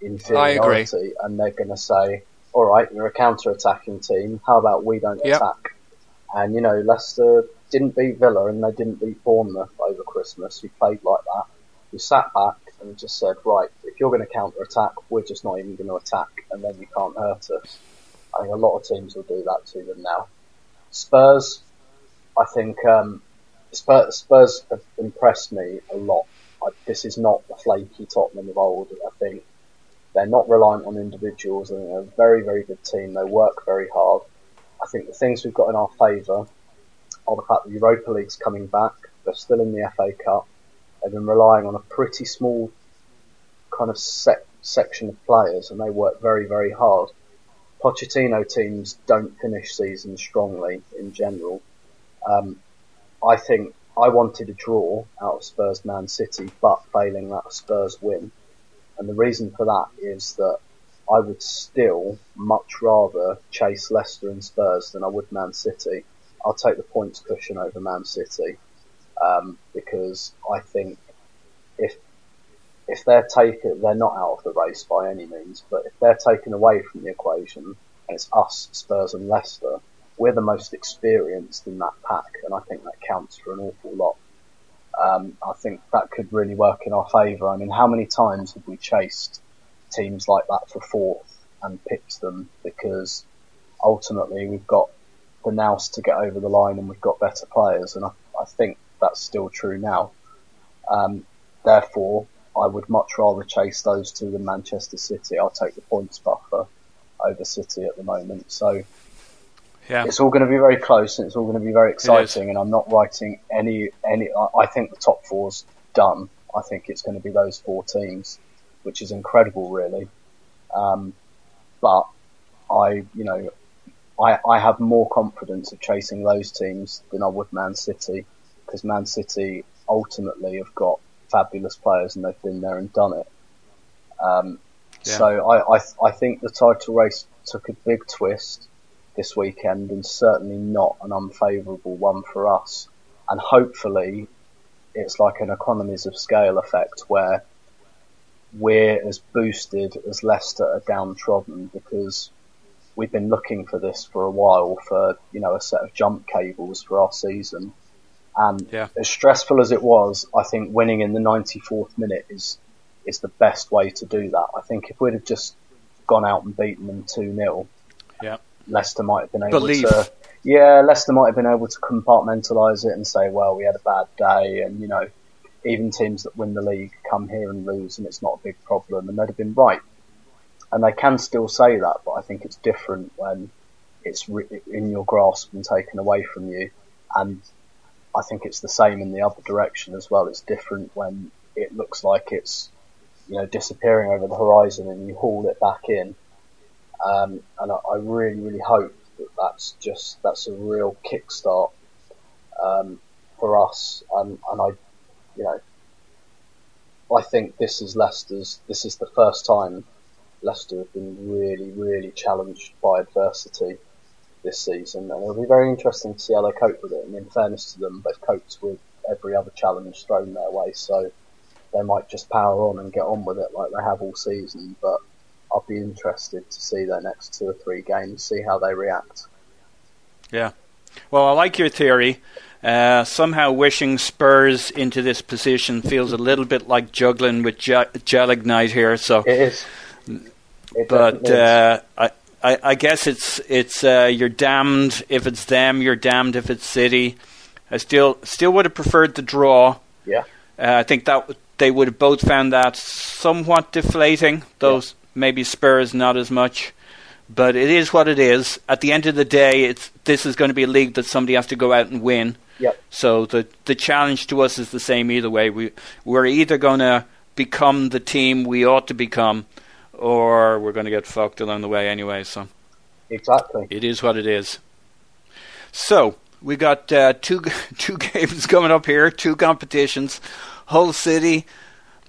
inferiority and they're going to say, all right, you're a counter-attacking team. How about we don't Yep. attack? And you know, Leicester didn't beat Villa and they didn't beat Bournemouth over Christmas. We played like that. We sat back and just said, right, if you're going to counter-attack, we're just not even going to attack, and then you can't hurt us. I think a lot of teams will do that to them now. Spurs, I think um, Spurs, Spurs have impressed me a lot. I, this is not the flaky Tottenham of old. I think they're not reliant on individuals. They're a very, very good team. They work very hard. I think the things we've got in our favour are the fact that Europa League's coming back. They're still in the FA Cup. They've been relying on a pretty small kind of sec- section of players, and they work very, very hard. Pochettino teams don't finish seasons strongly in general. Um, I think I wanted a draw out of Spurs Man City, but failing that, Spurs win. And the reason for that is that I would still much rather chase Leicester and Spurs than I would Man City. I'll take the points cushion over Man City um, because I think if if they're taken, they're not out of the race by any means, but if they're taken away from the equation and it's us, Spurs and Leicester, we're the most experienced in that pack, and I think that counts for an awful lot. Um, I think that could really work in our favour. I mean, how many times have we chased teams like that for fourth and picked them because ultimately we've got the nous to get over the line and we've got better players, and I, I think that's still true now. Um, therefore, I would much rather chase those two than Manchester City. I'll take the points buffer over City at the moment. So Yeah. it's all going to be very close and it's all going to be very exciting. And I'm not writing any any. I- think the top four's done. I think it's going to be those four teams, which is incredible, really. Um, but I, you know, I I have more confidence of chasing those teams than I would Man City because Man City ultimately have got fabulous players and they've been there and done it. Um, Yeah. So I, I I think the title race took a big twist this weekend and certainly not an unfavourable one for us. And hopefully it's like an economies of scale effect where we're as boosted as Leicester are downtrodden because we've been looking for this for a while for, you know, a set of jump cables for our season. And Yeah. as stressful as it was, I think winning in the 94th minute is is the best way to do that. I think if we'd have just gone out and beaten them 2 0, Yeah. Leicester might have been able Belief. to. Yeah, Leicester might have been able to compartmentalise it and say, well, we had a bad day, and you know, even teams that win the league come here and lose, and it's not a big problem, and they'd have been right. And they can still say that, but I think it's different when it's in your grasp and taken away from you. And I think it's the same in the other direction as well. It's different when it looks like it's, you know, disappearing over the horizon and you haul it back in. Um, and I, I really, really hope that that's just that's a real kickstart um, for us. And, and I, you know, I think this is Leicester's. This is the first time Leicester have been really, really challenged by adversity this season, and it'll be very interesting to see how they cope with it. And in fairness to them, they've coped with every other challenge thrown their way, so they might just power on and get on with it like they have all season. But I'll be interested to see their next two or three games, see how they react. Yeah. Well, I like your theory. Uh, somehow wishing Spurs into this position feels a little bit like juggling with Je- Gelignite here. So, It is. It but uh, I, I, I guess it's it's uh, you're damned if it's them, you're damned if it's City. I still still would have preferred the draw. yeah, Uh, I think that they would have both found that somewhat deflating. Those maybe Spurs not as much, but it is what it is. At the end of the day, it's this is going to be a league that somebody has to go out and win. Yep. So the the challenge to us is the same either way. We we're either going to become the team we ought to become, or we're going to get fucked along the way anyway. So exactly. it is what it is. So we got uh, two two games coming up here, two competitions: Hull City,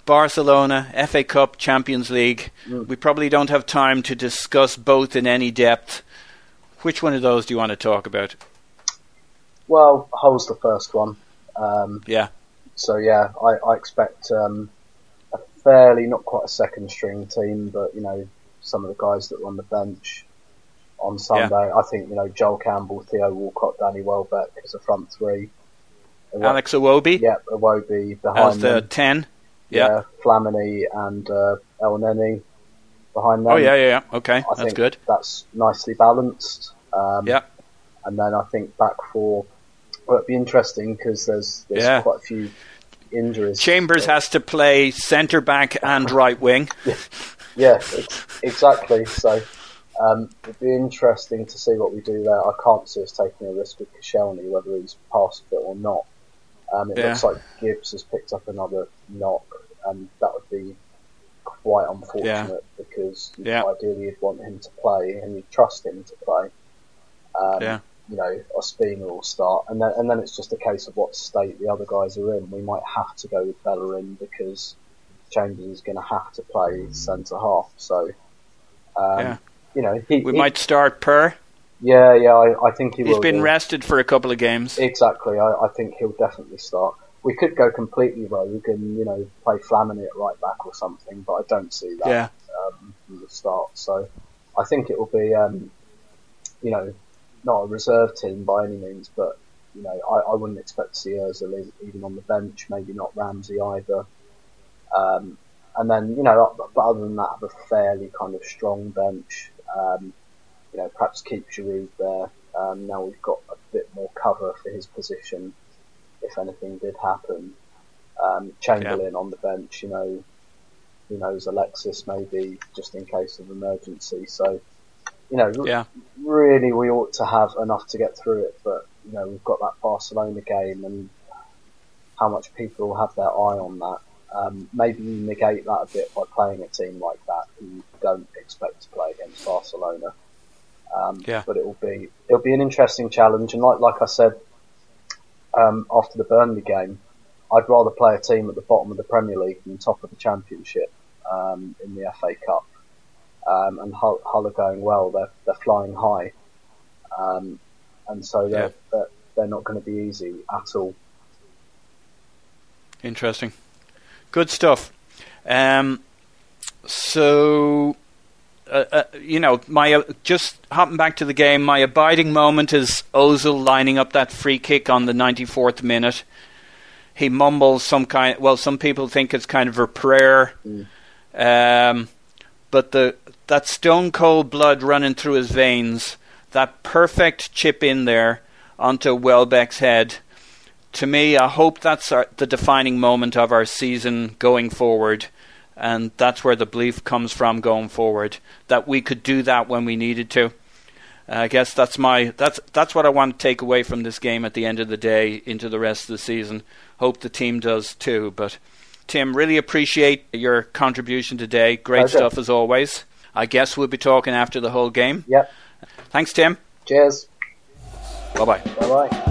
Barcelona, FA Cup, Champions League. We probably don't have time to discuss both in any depth. Which one of those do you want to talk about? Well, Hull's the first one. Um, Yeah, So yeah, I, I expect um, a fairly not quite a second string team, but you know some of the guys that were on the bench on Sunday. I think you know Joel Campbell, Theo Walcott, Danny Welbeck as a front three. Alex Iwobi yeah, Iwobi behind as the them. ten. Yeah, yeah, Flamini and uh, El Neni. behind them. Oh yeah, yeah, yeah. Okay, I that's think good. That's nicely balanced. Um, Yeah. And then I think back four. Well, it'd be interesting because there's there's Yeah. quite a few injuries. Chambers has to play centre back and right wing. Yeah, ex- exactly. So um, it'd be interesting to see what we do there. I can't see us taking a risk with Koscielny, whether he's past it or not. Um, it Yeah. looks like Gibbs has picked up another knock, and that would be quite unfortunate because Yeah. ideally you'd want him to play and you trust him to play. Um, Yeah. You know, Ospina will start, and then and then it's just a case of what state the other guys are in. We might have to go with Bellerin because Chambers is going to have to play centre half. So, um, Yeah. you know, he, We he- might start Per. Yeah, yeah, I, I think he He's will. been do. rested for a couple of games. Exactly, I, I think he'll definitely start. We could go completely rogue and you know play Flamini at right back or something, but I don't see that Yeah. um, from the start. So I think it will be, um, you know, not a reserve team by any means, but you know, I, I wouldn't expect to see Özil even on the bench. Maybe not Ramsey either. Um, and then you know, but other than that, have a fairly kind of strong bench. Um, you know, perhaps keep Giroud there. Um, now we've got a bit more cover for his position if anything did happen. Um, Chamberlain on the bench, you know, who knows, Alexis maybe just in case of emergency. So, you know, Yeah. really we ought to have enough to get through it, but, you know, we've got that Barcelona game and how much people will have their eye on that. Um, maybe you negate that a bit by playing a team like that who you don't expect to play against Barcelona. Um, Yeah. But it will be it'll be an interesting challenge, and like like I said um, after the Burnley game, I'd rather play a team at the bottom of the Premier League than top of the Championship um, in the FA Cup. Um, and Hull, Hull are going well; they're they're flying high, um, and so they're, Yeah. they're they're not going to be easy at all. Interesting. Good stuff. Um, so, uh, uh, you know, my uh, just hopping back to the game. My abiding moment is Özil lining up that free kick on the 94th minute. He mumbles some kind. Well, some people think it's kind of a prayer, um, but the that stone cold blood running through his veins, that perfect chip in there onto Welbeck's head to me, I hope that's our, the defining moment of our season going forward, and that's where the belief comes from going forward that we could do that when we needed to. Uh, I guess that's my that's that's what I want to take away from this game at the end of the day into the rest of the season. Hope the team does too. But Tim, really appreciate your contribution today. Great Pleasure. stuff as always. I guess we'll be talking after the Hull game. Yep. Thanks, Tim. Cheers. Bye bye. Bye bye.